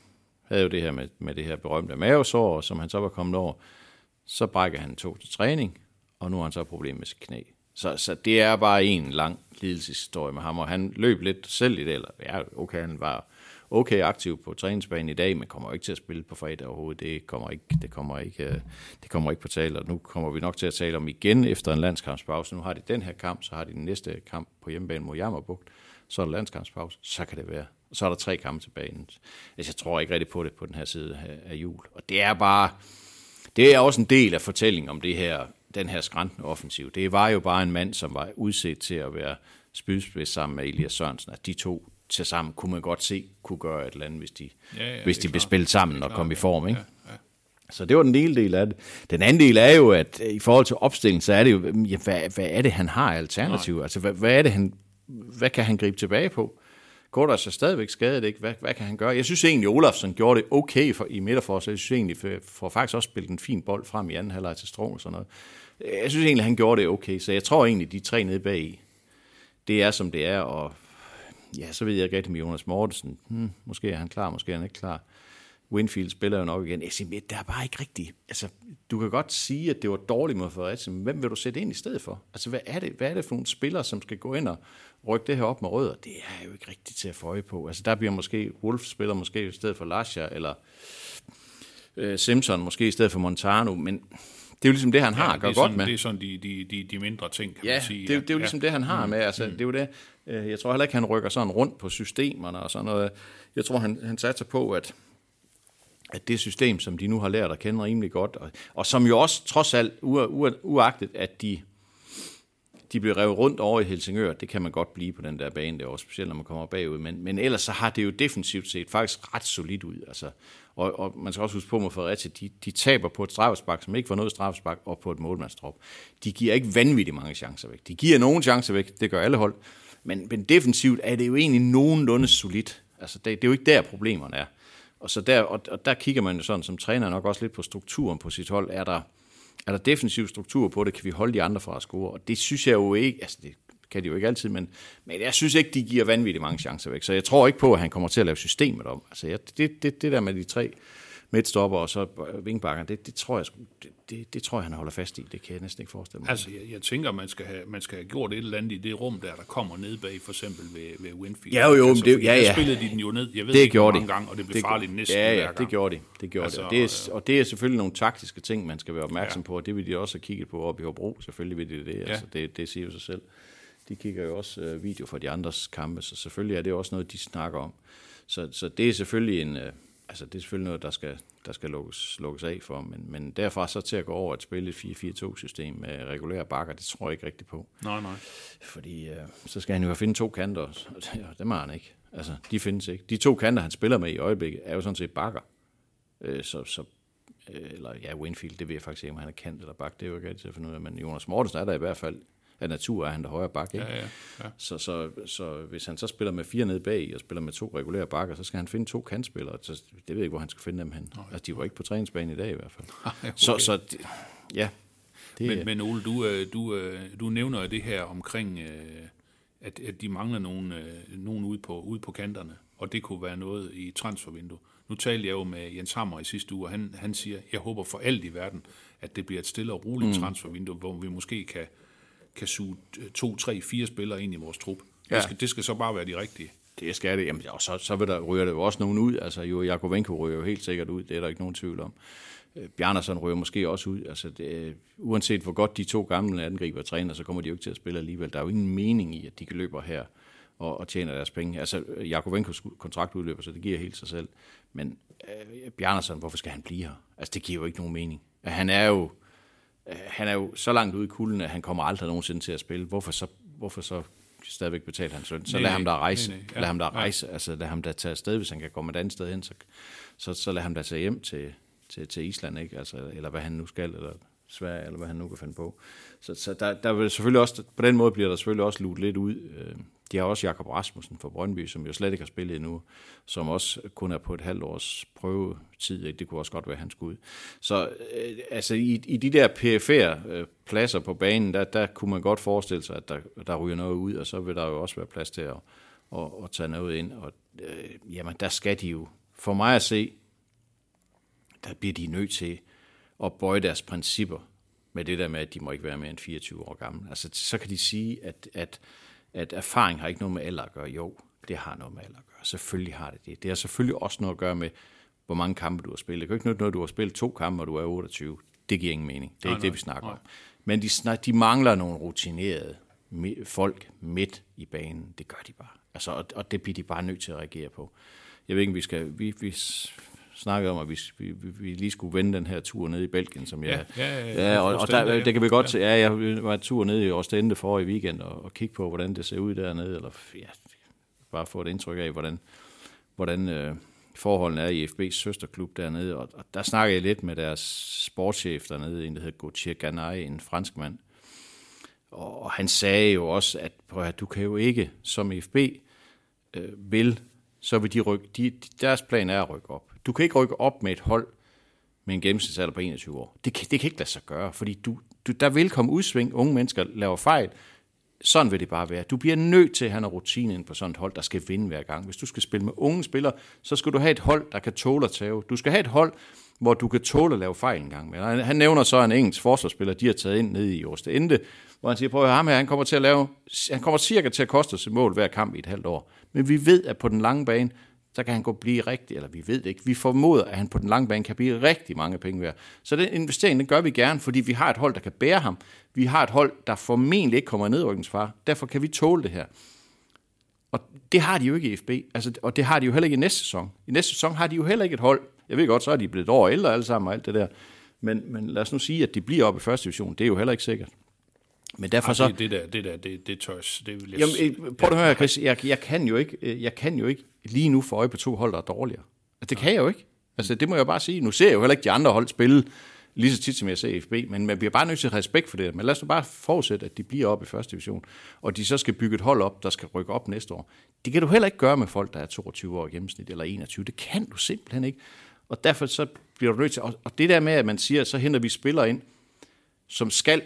havde jo det her med, med det her berømte mavesår, som han så var kommet over. Så brækker han to til træning, og nu har han så problemer med sit knæ. Så, så det er bare en lang lidelseshistorie med ham, og han løb lidt selv i det, eller ja, okay, han var okay aktiv på træningsbanen i dag, men kommer ikke til at spille på fredag overhovedet. Det kommer ikke, det kommer ikke, øh, det kommer ikke på tale, og nu kommer vi nok til at tale om igen efter en landskampspause. Nu har de den her kamp, så har de den næste kamp på hjemmebane mod Jammerbugt, så er der landskampspause, så kan det være. Og så er der tre kampe tilbage. Altså, jeg tror ikke rigtig på det på den her side af, af jul. Og det er bare, det er også en del af fortællingen om det her, den her skræntende offensiv. Det var jo bare en mand, som var udset til at være spydspids sammen med Elias Sørensen. At de to til sammen kunne man godt se, kunne gøre et eller andet, hvis de, Ja, ja, hvis de blev spillet sammen og kom i form. Ikke? Ja, ja. Så det var den ene del af det. Den anden del er jo, at øh, i forhold til opstillingen, så er det jo, ja, hvad, hvad er det, han har alternativ? Altså, hvad, hvad er det, han, hvad kan han gribe tilbage på? Kordas er stadigvæk skadet, ikke? Hvad, hvad kan han gøre? Jeg synes egentlig, Olafsson gjorde det okay for, i midterforsvaret. Jeg synes egentlig, for, for faktisk også spillet en fin bold frem i anden halvleg til Strong og sådan noget. Jeg synes egentlig, han gjorde det okay, så jeg tror egentlig, de tre nede bag det er, som det er, og ja, så ved jeg ikke rigtig med Jonas Mortensen. Hmm, måske er han klar, måske er han ikke klar. Winfield spiller jo nok igen. Jeg siger, der er bare ikke rigtigt. Altså, du kan godt sige, at det var dårligt mod Fredericia, men hvem vil du sætte ind i stedet for? Altså, hvad er det, hvad er det for nogle spillere, som skal gå ind og rykke det her op med rødder? Det er jo ikke rigtigt til at få øje på. Altså, der bliver måske, Wolf spiller måske i stedet for Lascia, eller øh, Simpson måske i stedet for Montano, men det er jo ligesom det, han har Ja, at gøre godt med. Det er sådan de, de, de, de mindre ting, kan Ja, man sige. det, jo- det er jo ligesom det, han har med. Altså, Mm. Det er jo det. Øh, Jeg tror heller ikke, han rykker sådan rundt på systemerne og sådan noget. Jeg tror, han, han satser på, at, at det system, som de nu har lært at kende rimelig godt, og, og som jo også trods alt, u, u, uagtet at de, de bliver revet rundt over i Helsingør, det kan man godt blive på den der bane der, også specielt når man kommer bagud, men, men ellers så har det jo defensivt set faktisk ret solidt ud. Altså, og, og man skal også huske på med Fredericia, de, de taber på et straffespark, som ikke var noget straffespark, og på et målmandsdrop. De giver ikke vanvittigt mange chancer væk. De giver nogle chancer væk, det gør alle hold, men, men defensivt er det jo egentlig nogenlunde solidt. Altså, det, det er jo ikke der, problemerne er. Og, så der, og, og der kigger man jo sådan som træner nok også lidt på strukturen på sit hold. Er der, er der defensiv struktur på det? Kan vi holde de andre fra at score? Og det synes jeg jo ikke, altså det kan de jo ikke altid, men, men jeg synes ikke, de giver vanvittigt mange chancer væk. Så jeg tror ikke på, at han kommer til at lave systemet om. Altså jeg, det, det, det der med de tre midtstopper og så vingbakker, det, det, tror jeg, det, det, det tror jeg, han holder fast i. Det kan jeg næsten ikke forestille mig. Altså, jeg, jeg tænker, man skal, have, man skal have gjort et eller andet i det rum, der, der kommer ned bag, for eksempel ved, ved Winfield. Ja, jo, jo, altså, det- fordi ja, der ja. spillede de den jo ned, jeg ved det ikke, gjorde mange de. gange, og det blev det, farligt næsten ja, ja, det gjorde de. Det gjorde Altså, det. Og det, er, og det er selvfølgelig nogle taktiske ting, man skal være opmærksom ja. på, og det vil de også have kigget på op i Hobro. Selvfølgelig vil de det. Ja. Altså, det, det siger jo sig selv. De kigger jo også øh, video fra de andres kampe, så selvfølgelig er det også noget, de snakker om. Så, så det er selvfølgelig en... Øh, altså det er selvfølgelig noget, der skal, der skal lukkes, lukkes af for, men, men derfra så til at gå over at spille et 4-4-2-system med regulære bakker, det tror jeg ikke rigtigt på. Nej, nej. Fordi øh, så skal han jo finde to kanter, og det- og dem har han ikke. Altså, de findes ikke. De to kanter, han spiller med i øjeblikket, er jo sådan set bakker. Øh, så, så, øh, eller ja, Winfield, det ved jeg faktisk ikke, om han er kant eller bak, det er jo ikke altid at finde ud af, men Jonas Mortensen er der i hvert fald, af natur er han der højre bak, ikke? Ja, ja, ja. Så, så, så hvis han så spiller med fire nede bag og spiller med to regulære bakker, så skal han finde to kantspillere. Så det ved jeg ikke, hvor han skal finde dem hen. Altså, de var ikke på træningsbanen i dag i hvert fald. okay. Så, så ja, det, Men, men Ole, du, øh, du, øh, du nævner jo det her omkring, øh, at, at de mangler nogen, nogen ude, på, ude på kanterne, og det kunne være noget i transfervindue. Nu talte jeg jo med Jens Hammer i sidste uge, og han, han siger, jeg håber for alt i verden, at det bliver et stille og roligt mm. transfervindue, hvor vi måske kan, kan suge øh, to, tre, fire spillere ind i vores trup. Ja. Det, skal, det skal så bare være de rigtige. Det skal det. Jamen, og så, så vil der, ryger der jo også nogen ud. Altså, jo, Jakovenko ryger jo helt sikkert ud. Det er der ikke nogen tvivl om. Øh, Bjarnason ryger måske også ud. Altså, det, øh, uanset hvor godt de to gamle angriber træner, så kommer de jo ikke til at spille alligevel. Der er jo ingen mening i, at de kan løbe her og, og tjener deres penge. Altså, Jakovenkos kontrakt udløber, så det giver helt sig selv. Men øh, Bjarnason, hvorfor skal han blive her? Altså, det giver jo ikke nogen mening. Han er jo, han er jo så langt ude i kulden, at han kommer aldrig nogensinde til at spille. Hvorfor så, hvorfor så stadigvæk betale hans løn? Så Nej, lad ham da rejse. nej, nej. Ja, Lad ham da ja. rejse. Altså, lad ham da tage afsted, hvis han kan komme et andet sted hen, så, så, så lad ham da tage hjem til, til, til Island, ikke? Altså, eller hvad han nu skal, eller Sverige, eller hvad han nu kan finde på. Så, så der, der vil selvfølgelig også, på den måde bliver der selvfølgelig også luet lidt ud. Øh, de har også Jakob Rasmussen fra Brøndby, som jo slet ikke har spillet endnu, som også kun er på et halvt års prøvetid. Det kunne også godt være, han skulle ud. Så øh, altså, i, i de der PFR øh, pladser på banen, der, der kunne man godt forestille sig, at der, der ryger noget ud, og så vil der jo også være plads til at, at, at tage noget ind. Og øh, jamen, der skal de jo, for mig at se, der bliver de nødt til at bøje deres principper med det der med, at de må ikke være mere end 24 år gamle. Altså, så kan de sige, at, at, at erfaring har ikke noget med alder at gøre. Jo, det har noget med alder at gøre. Selvfølgelig har det det. Det har selvfølgelig også noget at gøre med, hvor mange kampe du har spillet. Det kan ikke nytte noget, du har spillet to kampe, og du er 28. Det giver ingen mening. Det er Nej, ikke det, nej, vi snakker nej. om. Men de, de mangler nogle rutinerede folk midt i banen. Det gør de bare. Altså, og, og det bliver de bare nødt til at reagere på. Jeg ved ikke, vi skal... Vi, vi snakkede om, at vi, vi, vi, lige skulle vende den her tur ned i Belgien, som jeg... Ja, ja, ja, ja. ja og, og der, ja. det kan vi godt se. Ja, jeg var en tur ned i Ostende for i weekend og, og kigge på, hvordan det ser ud dernede, eller ja, bare få et indtryk af, hvordan, hvordan øh, forholdene er i FB's søsterklub dernede. Og, og der snakkede jeg lidt med deres sportschef dernede, en der hedder Gauthier Ganay, en fransk mand. Og, og han sagde jo også, at, prøv at, du kan jo ikke, som FB øh, vil, så vil de rykke, de, deres plan er at rykke op. Du kan ikke rykke op med et hold med en gennemsnitsalder på 21 år. Det kan, det kan ikke lade sig gøre, fordi du, du, der vil komme udsving, unge mennesker laver fejl, sådan vil det bare være. Du bliver nødt til at have noget rutine ind på sådan et hold, der skal vinde hver gang. Hvis du skal spille med unge spillere, så skal du have et hold, der kan tåle at tage. Du skal have et hold, hvor du kan tåle at lave fejl en gang. med. Han, han nævner så en engelsk forsvarsspiller, de har taget ind nede i Ende, hvor han siger, prøv at høre, ham her, han kommer til at lave, han kommer cirka til at koste os et mål hver kamp i et halvt år. Men vi ved, at på den lange bane, så kan han gå blive rigtig, eller vi ved det ikke, vi formoder, at han på den lange bane kan blive rigtig mange penge værd. Så den investering, den gør vi gerne, fordi vi har et hold, der kan bære ham. Vi har et hold, der formentlig ikke kommer ned nedrykningsfare. Derfor kan vi tåle det her. Og det har de jo ikke i FB, altså, og det har de jo heller ikke i næste sæson. I næste sæson har de jo heller ikke et hold. Jeg ved godt, så er de blevet et år ældre alle sammen og alt det der. Men, men lad os nu sige, at de bliver oppe i første division. Det er jo heller ikke sikkert. Men derfor Ej, så... det, det der, det der, det, det tørs. Det vil jeg, Jamen, øh, prøv at høre, Chris, jeg, jeg, kan jo ikke, øh, jeg kan jo ikke lige nu få øje på to hold, der er dårligere. Altså, det kan jeg jo ikke. Altså, det må jeg bare sige. Nu ser jeg jo heller ikke de andre hold spille lige så tit, som jeg ser FB, men man bliver bare nødt til at have respekt for det. Men lad os nu bare forudsætte, at de bliver oppe i første division, og de så skal bygge et hold op, der skal rykke op næste år. Det kan du heller ikke gøre med folk, der er 22 år i gennemsnit, eller 21. Det kan du simpelthen ikke. Og derfor så bliver du nødt til, og og det der med, at man siger, så henter vi spillere ind, som skal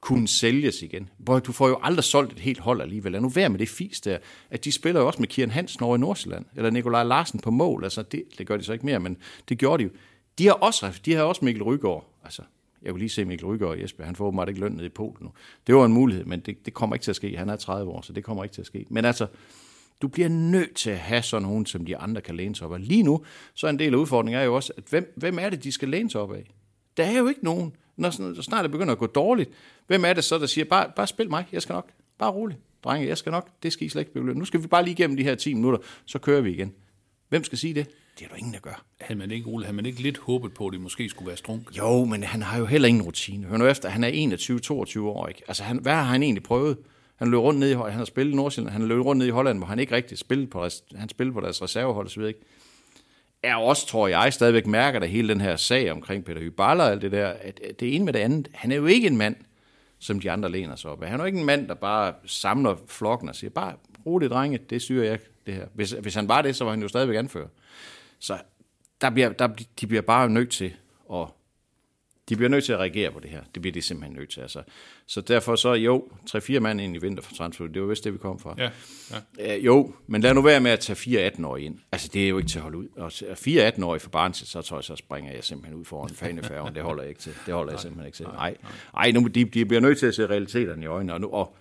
kunne sælges igen. Hvor du får jo aldrig solgt et helt hold alligevel. Lad nu være med det fis der, at de spiller jo også med Kieran Hansen over i Nordsjælland, eller Nikolaj Larsen på mål. Altså det, det gør de så ikke mere, men det gjorde de jo. De har også, de har også Mikkel Rygaard. Altså, jeg kunne lige se Mikkel Rygaard i Esbjerg. Han får åbenbart ikke løn nede i Polen nu. Det var en mulighed, men det, det kommer ikke til at ske. Han er 30 år, så det kommer ikke til at ske. Men altså, du bliver nødt til at have sådan nogen, som de andre kan læne sig op af. Lige nu, så er en del af udfordringen er jo også, at hvem, hvem er det, de skal læne sig op af? Der er jo ikke nogen. Når når snart det begynder at gå dårligt, hvem er det så, der siger, bare, bare spil mig, jeg skal nok. Bare rolig, drenge, jeg skal nok. Det skal I slet ikke begynde. Nu skal vi bare lige igennem de her 10 minutter, så kører vi igen. Hvem skal sige det? Det er der ingen, der gør. havde man ikke, Ole, havde man ikke lidt håbet på, at det måske skulle være strunk? Jo, men han har jo heller ingen rutine. Hør nu efter, han er 21-22 år, ikke? Altså, han, hvad har han egentlig prøvet? Han løb rundt ned i, han har spillet i Nordsjælland, han løb rundt ned i Holland, hvor han ikke rigtig spillede på, han spillede på deres reservehold så videre, ikke? Er også, tror jeg, stadigvæk mærker der hele den her sag omkring Peter Hyballer og alt det der, at at det ene med det andet, han er jo ikke en mand, som de andre læner sig op af. Han er jo ikke en mand, der bare samler flokken og siger, bare roligt, drenge, det styrer jeg, det her. Hvis, hvis han var det, så var han jo stadigvæk anfører. Så der bliver, der, de bliver bare nødt til at de bliver nødt til at reagere på det her. Det bliver de simpelthen nødt til. Altså. Så derfor så, jo, 3-4 mand ind i vinter for transfer, det var vist det, vi kom fra. Ja, ja. Øh, jo, men lad nu være med at tage 4 18-årige ind. Altså, det er jo ikke til at holde ud. Og 4 18-årige for barn, så tror jeg, så springer jeg simpelthen ud foran fanefærgen. Det holder jeg ikke til. Det holder jeg simpelthen ikke til. Nej, nej nu, de, de bliver nødt til at se realiteterne i øjnene. Og, nu, og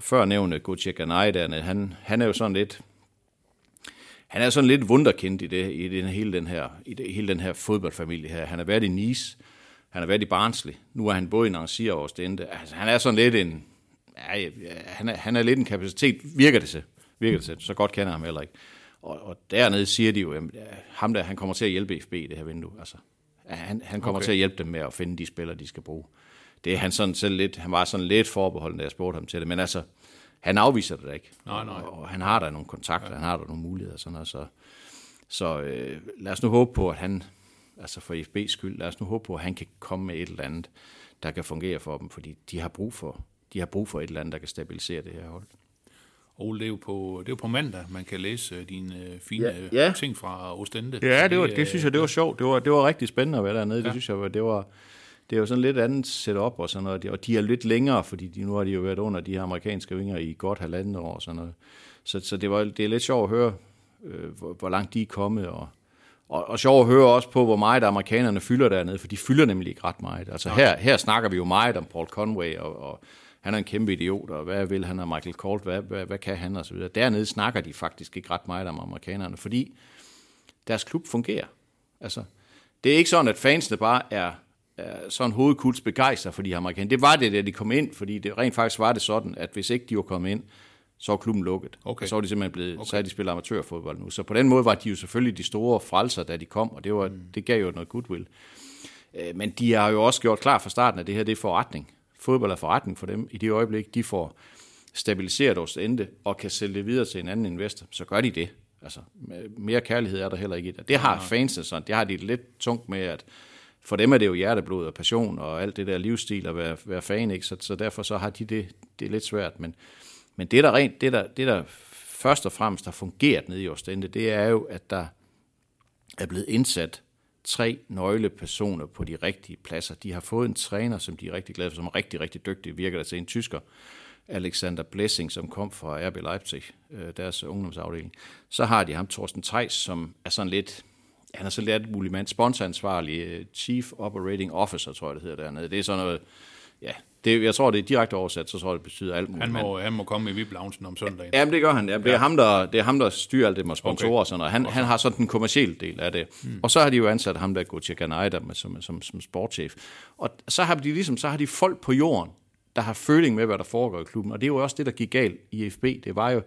før nævnte Gutierrez Ganay, dernede, han, han er jo sådan lidt, han er sådan lidt wunderkind i, det, i den, hele, den her, i det, hele den her fodboldfamilie her. Han har været i Nice, han har været i Barnsley, nu er han både i Nancy og Ostende. Altså, han er sådan lidt en, ja, han, er, han er lidt en kapacitet, virker det til. Virker det til. Så godt kender jeg ham heller ikke. Og, og dernede siger de jo, at ham der, han kommer til at hjælpe FB i det her vindue. Altså, han, han kommer okay. Til at hjælpe dem med at finde de spillere, de skal bruge. Det er han sådan selv lidt, han var sådan lidt forbeholden, da jeg spurgte ham til det, men altså, han afviser det da ikke. Nej, nej. Og, og han har der nogle kontakter, ja. han har der nogle muligheder, sådan noget, så, så øh, lad os nu håbe på, at han, altså for FB's skyld, lad os nu håbe på, at han kan komme med et eller andet, der kan fungere for dem, fordi de har brug for, de har brug for et eller andet, der kan stabilisere det her hold. Ole, det er jo på, det er jo på mandag, man kan læse øh, dine øh, fine Ja, ja, ja. ting fra Ostende. Ja, det, var, øh, det synes jeg, det var sjovt. Det var, det var rigtig spændende at være dernede. Ja. Det synes jeg, var- det var, det er jo sådan lidt andet setup og sådan noget. Og de er lidt længere, fordi de, nu har de jo været under de her amerikanske vinger i godt halvandet år og sådan noget. Så, så det, var, det er lidt sjovt at høre, øh, hvor, hvor langt de er kommet. Og, og, og sjovt at høre også på, hvor meget amerikanerne fylder dernede, for de fylder nemlig ikke ret meget. Altså her, her snakker vi jo meget om Paul Conway, og, og han er en kæmpe idiot, og hvad vil han af Michael Colt, hvad, hvad, hvad kan han og så videre. Dernede snakker de faktisk ikke ret meget om amerikanerne, fordi deres klub fungerer. Altså, det er ikke sådan, at fansene bare er, er sådan hovedkuls begejstret for de amerikanere. Det var det, da de kom ind, fordi det rent faktisk var det sådan, at hvis ikke de var kommet ind, så var klubben lukket. Okay. Og så var de simpelthen blevet, okay. så havde de spillet amatørfodbold nu. Så på den måde var de jo selvfølgelig de store frelser, da de kom, og det, var, mm. det gav jo noget goodwill. Øh, Men de har jo også gjort klar fra starten, at det her det er forretning. Fodbold er forretning for dem. I det øjeblik, de får stabiliseret vores ende og kan sælge det videre til en anden investor, så gør de det. Altså, mere kærlighed er der heller ikke i det. Det har fansene sådan. Det har de lidt tungt med, at for dem er det jo hjerteblod og passion og alt det der livsstil at være, være fan, ikke? Så, så derfor så har de det, det er lidt svært. Men, men det, der rent, det, der, det, der først og fremmest har fungeret nede i Ostende, det er jo, at der er blevet indsat tre nøglepersoner på de rigtige pladser. De har fået en træner, som de er rigtig glade for, som er rigtig, rigtig dygtig, virker der til en tysker, Alexander Blessing, som kom fra RB Leipzig, øh, deres ungdomsafdeling. Så har de ham, Thorsten Theis, som er sådan lidt, han er så lidt mulig mand, sponsoransvarlig, øh, Chief Operating Officer, tror jeg det hedder dernede. Det er sådan noget, ja, det, jeg tror, det er direkte oversat, så tror jeg, det betyder alt muligt. Han må, han må komme i VIP-loungen om søndagen. Jamen, det gør han. Jamen, det, er ham, der, det er ham, der styrer alt det med sponsorer Okay. og sådan noget. Han, han har sådan den kommercielle del af det. Mm. Og så har de jo ansat ham, der går til Ganajda som, som, som sportschef. Og så har de ligesom, så har de folk på jorden, der har føling med, hvad der foregår i klubben. Og det er jo også det, der gik galt i FB. Det var jo,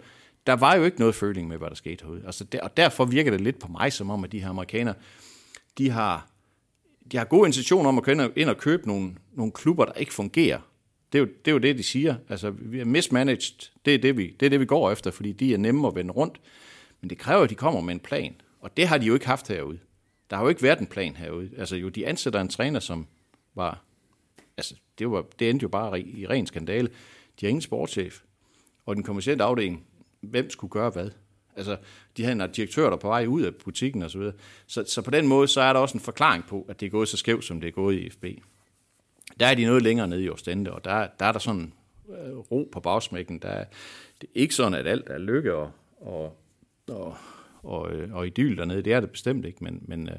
der var jo ikke noget føling med, hvad der skete herude. Altså, der, og derfor virker det lidt på mig, som om, at de her amerikanere, de har, de har gode intentioner om at gå ind og, købe nogle, nogle klubber, der ikke fungerer. Det er, jo, det er jo det, de siger. Altså, vi er mismanaged. Det er det, vi, det er det, vi går efter, fordi de er nemme at vende rundt. Men det kræver, at de kommer med en plan. Og det har de jo ikke haft herude. Der har jo ikke været en plan herude. Altså, jo, de ansætter en træner, som var... Altså, det, var, det endte jo bare i, i ren skandale. De har ingen sportschef. Og den kommersielle afdeling, hvem skulle gøre hvad? Altså, de havde en direktør, der på vej ud af butikken og så videre. Så, så på den måde, så er der også en forklaring på, at det er gået så skævt, som det er gået i FB. Der er de noget længere nede i Ostende, og der, der er der sådan øh, ro på bagsmækken. Der er, det er ikke sådan, at alt er lykke og, og, og, og, øh, og idyl dernede. Det er det bestemt ikke, men, men, øh,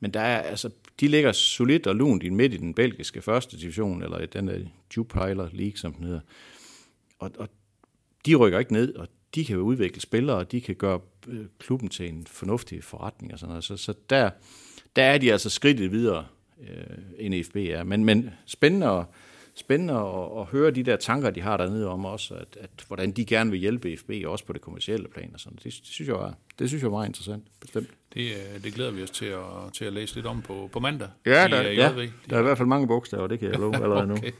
men der er, altså, de ligger solidt og lunt i midt i den belgiske første division, eller i den der Jupiler League, som den hedder. Og, og de rykker ikke ned, og de kan jo udvikle spillere, og de kan gøre øh, klubben til en fornuftig forretning og sådan noget. Så, så der, der er de altså skridtet videre, øh, end FB er. Men, men spændende, at, spændende at, at høre de der tanker, de har dernede om også, at, at hvordan de gerne vil hjælpe FB, også på det kommercielle plan og sådan. Det, det synes jeg er, det synes jeg er meget interessant, bestemt. Det, øh, det glæder vi os til at, til at læse lidt om på, på mandag. Ja, i, der, øh, ja, der er i hvert fald mange bogstaver, det kan jeg love allerede nu. Okay,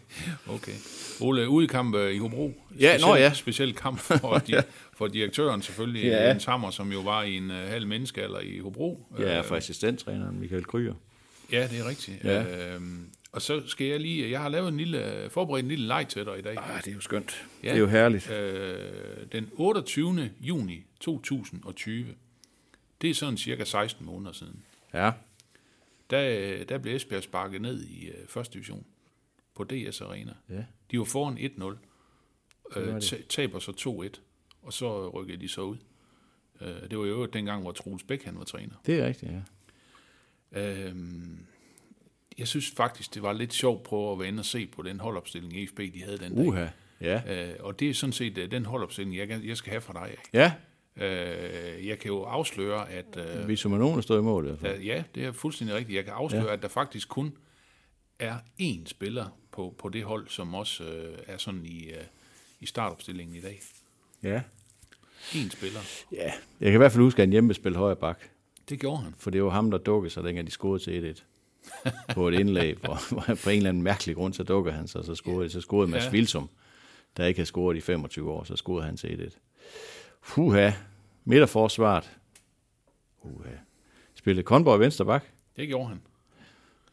okay. Ole, udekamp øh, i Hobro. Ja, nå ja. Speciel kamp for, de, for direktøren selvfølgelig, Ja. Jens Hammer, som jo var i en uh, halv menneskealder i Hobro. Ja, Øh, for assistenttræneren Michael Kryer. Ja, det er rigtigt. Ja. Øhm, og så skal jeg lige, jeg har lavet en lille, forberedt en lille leg til dig i dag. Ah, det er jo skønt. Ja. Det er jo herligt. Øh, den 28. juni 2020, det er sådan cirka 16 måneder siden, Ja. der, der blev Esbjerg sparket ned i øh, første division på DS Arena. Ja. De var foran 1-0, var øh, taber så 2-1, og så rykkede de så ud. Øh, det var jo øvrigt dengang, hvor Troels Bæk han var træner. Det er rigtigt, ja. Øhm, jeg synes faktisk, det var lidt sjovt på at være inde og se på den holdopstilling i FB, de havde den dag. Uha. Ja. Øh, og det er sådan set øh, den holdopstilling, jeg, jeg skal have fra dig. Ja, Øh, jeg kan jo afsløre, at... Øh, vi som er nogen, der står i mål i hvert fald. der, ja, det er fuldstændig rigtigt. Jeg kan afsløre, ja. at der faktisk kun er én spiller på, på det hold, som også øh, er sådan i, øh, i startopstillingen i dag. Ja. Én spiller. Ja, jeg kan i hvert fald huske, at han hjemme spille højre bak. Det gjorde han. For det var ham, der dukkede sig, dengang de scorede til 1-1. på et indlæg, hvor, på en eller anden mærkelig grund, så dukker han sig, så scorede, så scorede Mads Ja. Vilsum, der ikke havde scoret i 25 år, så scorede han til 1-1. Fuha, midterforsvaret. Uha. Spillede Konborg i venstre bak? Det gjorde han.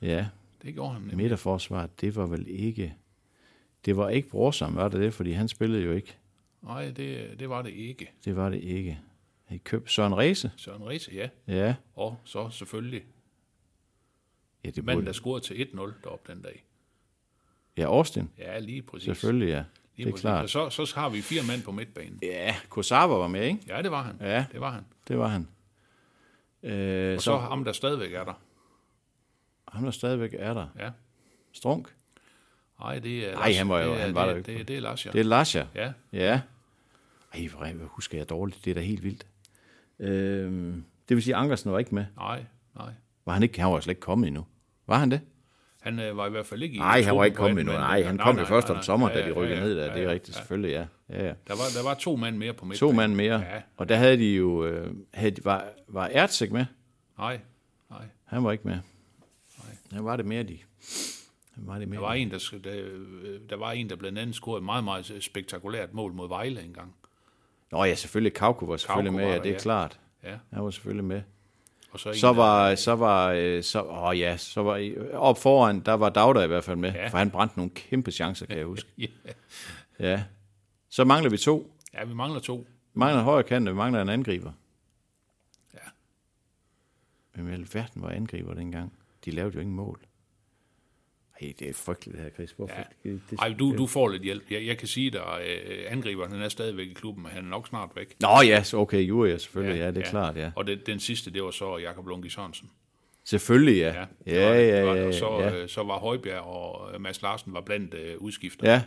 Ja, Det gjorde han. nemlig. midterforsvaret, det var vel ikke... Det var ikke Brorsam, var det det? Fordi han spillede jo ikke. Nej, det, det var det ikke. Det var det ikke. Han købte Søren Ræse. Søren Riese, ja. Ja. Og så selvfølgelig Ja, det manden, der scorede til 1-0 deroppe den dag. Ja, Austin. Ja, lige præcis. Selvfølgelig, ja. Lige Det er præcis. klart. Og så, så har vi fire mand på midtbanen. Ja, Kosawa var med, ikke? Ja, det var han. Ja. Det var han. Det var han. Øh, Og så, så ham, der stadigvæk er der. ham, der stadigvæk er der. Ja. Strunk. Nej, det er... Nej, han var jo- det er, han var det, der jo ikke. det, det er Lars, ja. Det er Lasja. Ja, Ja. Ej, hvor hvor husker jeg dårligt. Det er da helt vildt. Øh, det vil sige, at Ankersen var ikke med. nej, nej. Var han ikke? Han var slet ikke kommet endnu. Var han det? Han øh, var i hvert fald ikke i... Nej, han var ikke kommet endnu. Nej, han kom jo nej, først nej, om sommeren, nej. da de rykkede ned der. Det er rigtigt, selvfølgelig, ja. ja, ja. Der var, der var to mand mere på midtbanen. To mand mere. Ja, Og der havde de jo... Øh, havde, var, var Ertzig med? nej, nej. Han var ikke med. Han var det mere, de... Han var det mere. Der var en, der, der, øh, der var en, der blandt andet scorede et meget, meget spektakulært mål mod Vejle engang. Nå ja, selvfølgelig. Kauko var selvfølgelig Kauko med, var ja, der, det er ja. klart. Ja. Han var selvfølgelig med. Og så, Så var, så var, så, åh ja, så var op foran, der var Dagda i hvert fald med, Ja. for han brændte nogle kæmpe chancer, kan jeg huske. Ja. Ja. Så mangler vi to. ja, vi mangler to. Vi mangler en højre kant, vi mangler en angriber. Ja. Hvem i alverden var angriber dengang? De lavede jo ingen mål. Ej, det er frygteligt det her, Chris. Hvorfor? Ja. Det, det, Ej, du, du får lidt hjælp. Jeg, jeg kan sige dig, øh, angriberen han er stadigvæk i klubben, men han er nok snart væk. Nå ja, så okay, Juria selvfølgelig, ja, ja det er klart, ja. Og det, den sidste, det var så Jakob Lunke Sørensen. Selvfølgelig, ja. det Ja, var det, ja, det var det. ja, Og så, ja. øh, så var Højbjerg og øh, Mads Larsen var blandt øh, udskifterne. Ja,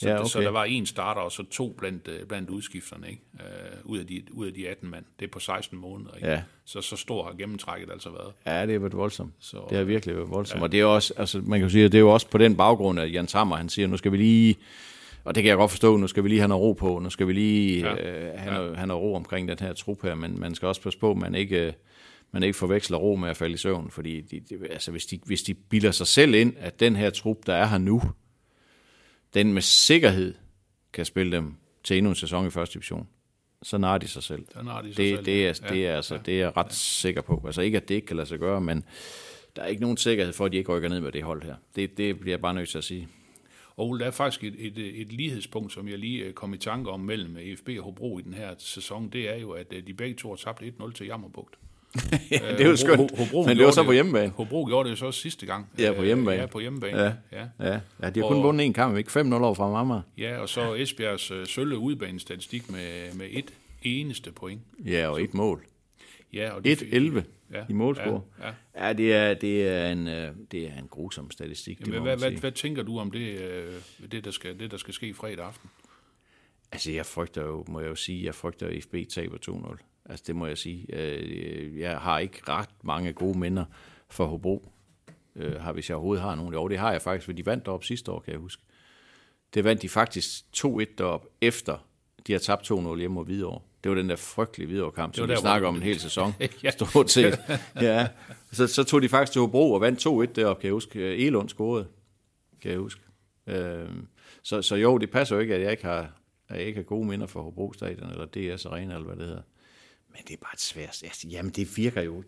Så, ja, det, så okay. der var en starter, og så to blandt, øh, blandt udskifterne, ikke? Øh, ud, af de, ud af de 18 mand. Det er på 16 måneder, ikke? Ja. Så, så stor har gennemtrækket altså været. Ja, det har været voldsomt. Så, det har virkelig været voldsomt. Ja. Og det er også, altså man kan jo sige, at det er jo også på den baggrund, at Jens Hammer, han siger, nu skal vi lige, og det kan jeg godt forstå, nu skal vi lige have noget ro på, nu skal vi lige ja. øh, have, ja. noget, have noget ro omkring den her trup her, men man skal også passe på, at man ikke, øh, man ikke forveksler ro med at falde i søvn, fordi de, de, altså, hvis, de, hvis de bilder sig selv ind, at den her trup, der er her nu, den med sikkerhed kan spille dem til endnu en sæson i første division, så narer de sig selv. Så narer de sig det, selv, det, ja. er, det, er, altså, det er jeg ret ja. sikker på. Altså ikke, at det ikke kan lade sig gøre, men der er ikke nogen sikkerhed for, at de ikke rykker ned med det hold her. Det, det bliver jeg bare nødt til at sige. Og Ole, der er faktisk et, et, et lighedspunkt, som jeg lige øh, kom i tanke om mellem EFB og Hobro i den her sæson, det er jo, at øh, de begge to har tabt 1-0 til Jammerbugt. ja, det er jo skønt, Hobro men det var så på hjemmebane. Hobro gjorde det jo så også sidste gang. Ja, på Øh, hjemmebane. Ja, på hjemmebane. Ja. ja. Ja, ja de har kun Og- vundet en kamp, ikke? 5-0 over fra Mamma. Ja, og så Esbjergs øh, sølle udbanestatistik med, med et eneste point. Ja, og et mål. Ja, og de fik- 1-11 Ja, i målscore. Ja, ja. Ja, det er, det er, en, øh, det er en grusom statistik, det Jamen, må hvad, hvad, hvad tænker du om det, øh, det, der skal, det, der skal ske fredag aften? Altså, jeg frygter jo, må jeg jo sige, jeg frygter, at FB taber 2-0. Altså, det må jeg sige. Øh, Jeg har ikke ret mange gode minder for Hobro. Øh, Har, hvis jeg overhovedet har nogen. Jo, det har jeg faktisk, for de vandt deroppe sidste år, kan jeg huske. Det vandt de faktisk 2-1 deroppe, efter de har tabt 2-0 hjemme mod Hvidovre. Det var den der frygtelige Hvidovre-kamp, som vi snakker om en hel sæson. Ja. Stort set. Ja. Så, så tog de faktisk til Hobro og vandt 2-1 deroppe, kan jeg huske. Øh, Elund scorede, kan jeg huske. Øh, så, så jo, det passer jo ikke, at jeg ikke har, at jeg ikke har gode minder for Hobro Stadion, eller DS Arena, eller hvad det hedder. Men det er bare et svært... Altså, jamen, det virker jo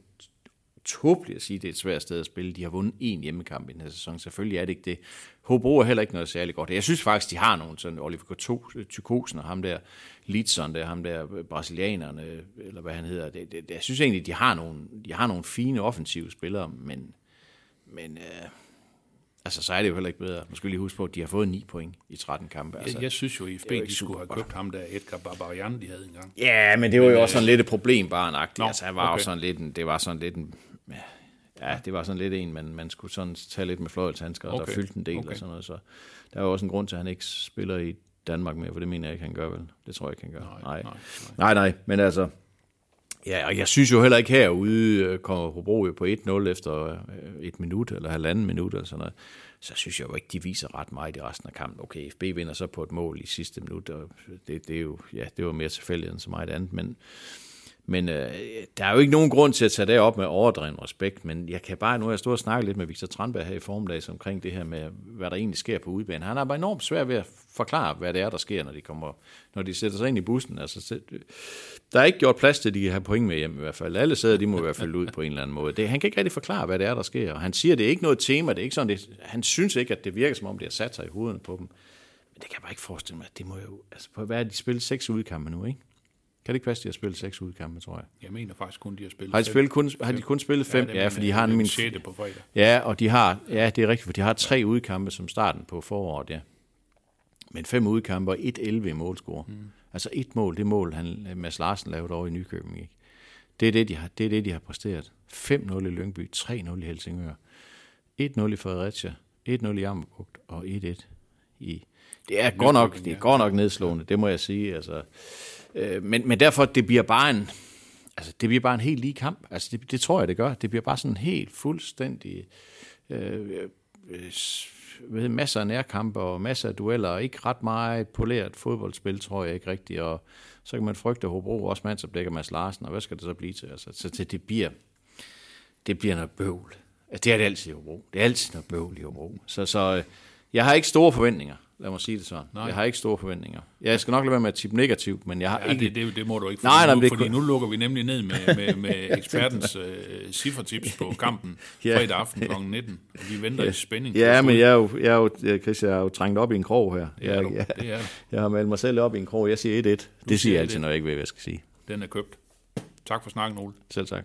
tåbeligt at sige, at det er et svært sted at spille. De har vundet én hjemmekamp i den her sæson. Selvfølgelig er det ikke det. Hobro er heller ikke noget særligt godt. Jeg synes faktisk, de har nogen, sådan Oliver øh, Tykosen og ham der, Litson, der, ham der øh, brasilianerne, øh, eller hvad han hedder. Det, det, jeg synes egentlig, de har nogle, de har nogle fine offensive spillere, men, men øh, altså, så er det jo heller ikke bedre. Man skal lige huske på, at de har fået 9 point i 13 kampe. Altså. Jeg, jeg synes jo, at IFB de skulle have købt ham der Edgar Barbarian, de havde engang. Ja, men det var jo også sådan lidt et problem barnagtigt. Nå, altså, han var okay. også sådan lidt en, det var sådan lidt en, ja, det var sådan lidt en, man, man skulle sådan tage lidt med fløjelshandsker, og der Okay, fyldte en del okay. og sådan noget. Så der er jo også en grund til, at han ikke spiller i Danmark mere, for det mener jeg ikke, han gør vel. Det tror jeg ikke, han gør. Nej, nej, nej, nej, nej men altså, ja, og jeg synes jo heller ikke herude øh, kommer Hobro jo på 1-0 efter øh, et minut, eller halvanden minut, eller sådan noget. Så synes jeg jo ikke, de viser ret meget i resten af kampen. Okay, FB vinder så på et mål i sidste minut, og det, det er jo, ja, det var mere tilfældigt end så meget andet, men men øh, der er jo ikke nogen grund til at tage det op med overdreven respekt, men jeg kan bare, nu har jeg stået og snakket lidt med Victor Tranberg her i formiddag omkring det her med, hvad der egentlig sker på udbanen. Han har bare enormt svært ved at forklare, hvad det er, der sker, når de kommer, når de sætter sig ind i bussen. Altså, der er ikke gjort plads til, at de kan have point med hjem i hvert fald. Alle sæder, de må i hvert fald ud på en eller anden måde. Det, han kan ikke rigtig forklare, hvad det er, der sker. Og han siger, det er ikke noget tema, det er ikke sådan, det, han synes ikke, at det virker, som om det har sat sig i hovederne på dem. Men det kan jeg bare ikke forestille mig. Det må jo, altså, på hvad er de spillet seks udkampe nu, ikke? Kan det ikke passe, at de har spillet seks udkampe, tror jeg? Jeg mener faktisk kun, de har spillet Har de, fem. spillet kun, har de kun spillet fem? Ja, mener for de har Den min... sjette på fredag. Ja, og de har, ja, det er rigtigt, for de har tre udkampe som starten på foråret, ja. Men fem udkampe og 1-11 i målscore. Mm. Altså et mål, det mål, han, Mads Larsen lavede over i Nykøbing, ikke? Det er det, de har, det er det, de har præsteret. 5-0 i Lyngby, 3-0 i Helsingør, 1-0 i Fredericia, 1-0 i Ammerbugt og 1-1 i... Det er godt nok, det er godt nok nedslående, det må jeg sige. Altså, øh, men, men derfor, det bliver bare en, altså, det bliver bare en helt lige kamp. Altså, det, det tror jeg, det gør. Det bliver bare sådan en helt fuldstændig... Øh, øh, ved, masser af nærkampe og masser af dueller, og ikke ret meget poleret fodboldspil, tror jeg ikke rigtigt, og så kan man frygte Hobro også mandsopdækker Mads Larsen, og hvad skal det så blive til? Altså, så det, det bliver, det bliver noget bøvl. Altså, det er det altid i Hobro. Det er altid noget bøvl i Hobro. Så, så øh, jeg har ikke store forventninger. Lad mig sige det sådan. Nej. Jeg har ikke store forventninger. Jeg skal nok lade være med at tippe negativt, men jeg har Ja, ikke... det, det, det må du ikke, Nej, nej, nu, det fordi kunne- nu lukker vi nemlig ned med, med, med ekspertens øh, ciffertips på kampen Ja. fredag aften kl. 19. Og vi venter i spænding. Ja, men jeg er jo, jeg er jo, Chris, jeg er jo trængt op i en krog her. Det er jeg, du. jeg, Det er du. jeg har meldt mig selv op i en krog. Jeg siger 1-1. Det siger jeg altid, 1-1. når jeg ikke ved, hvad jeg skal sige. Den er købt. Tak for snakken, Ole. Selv tak.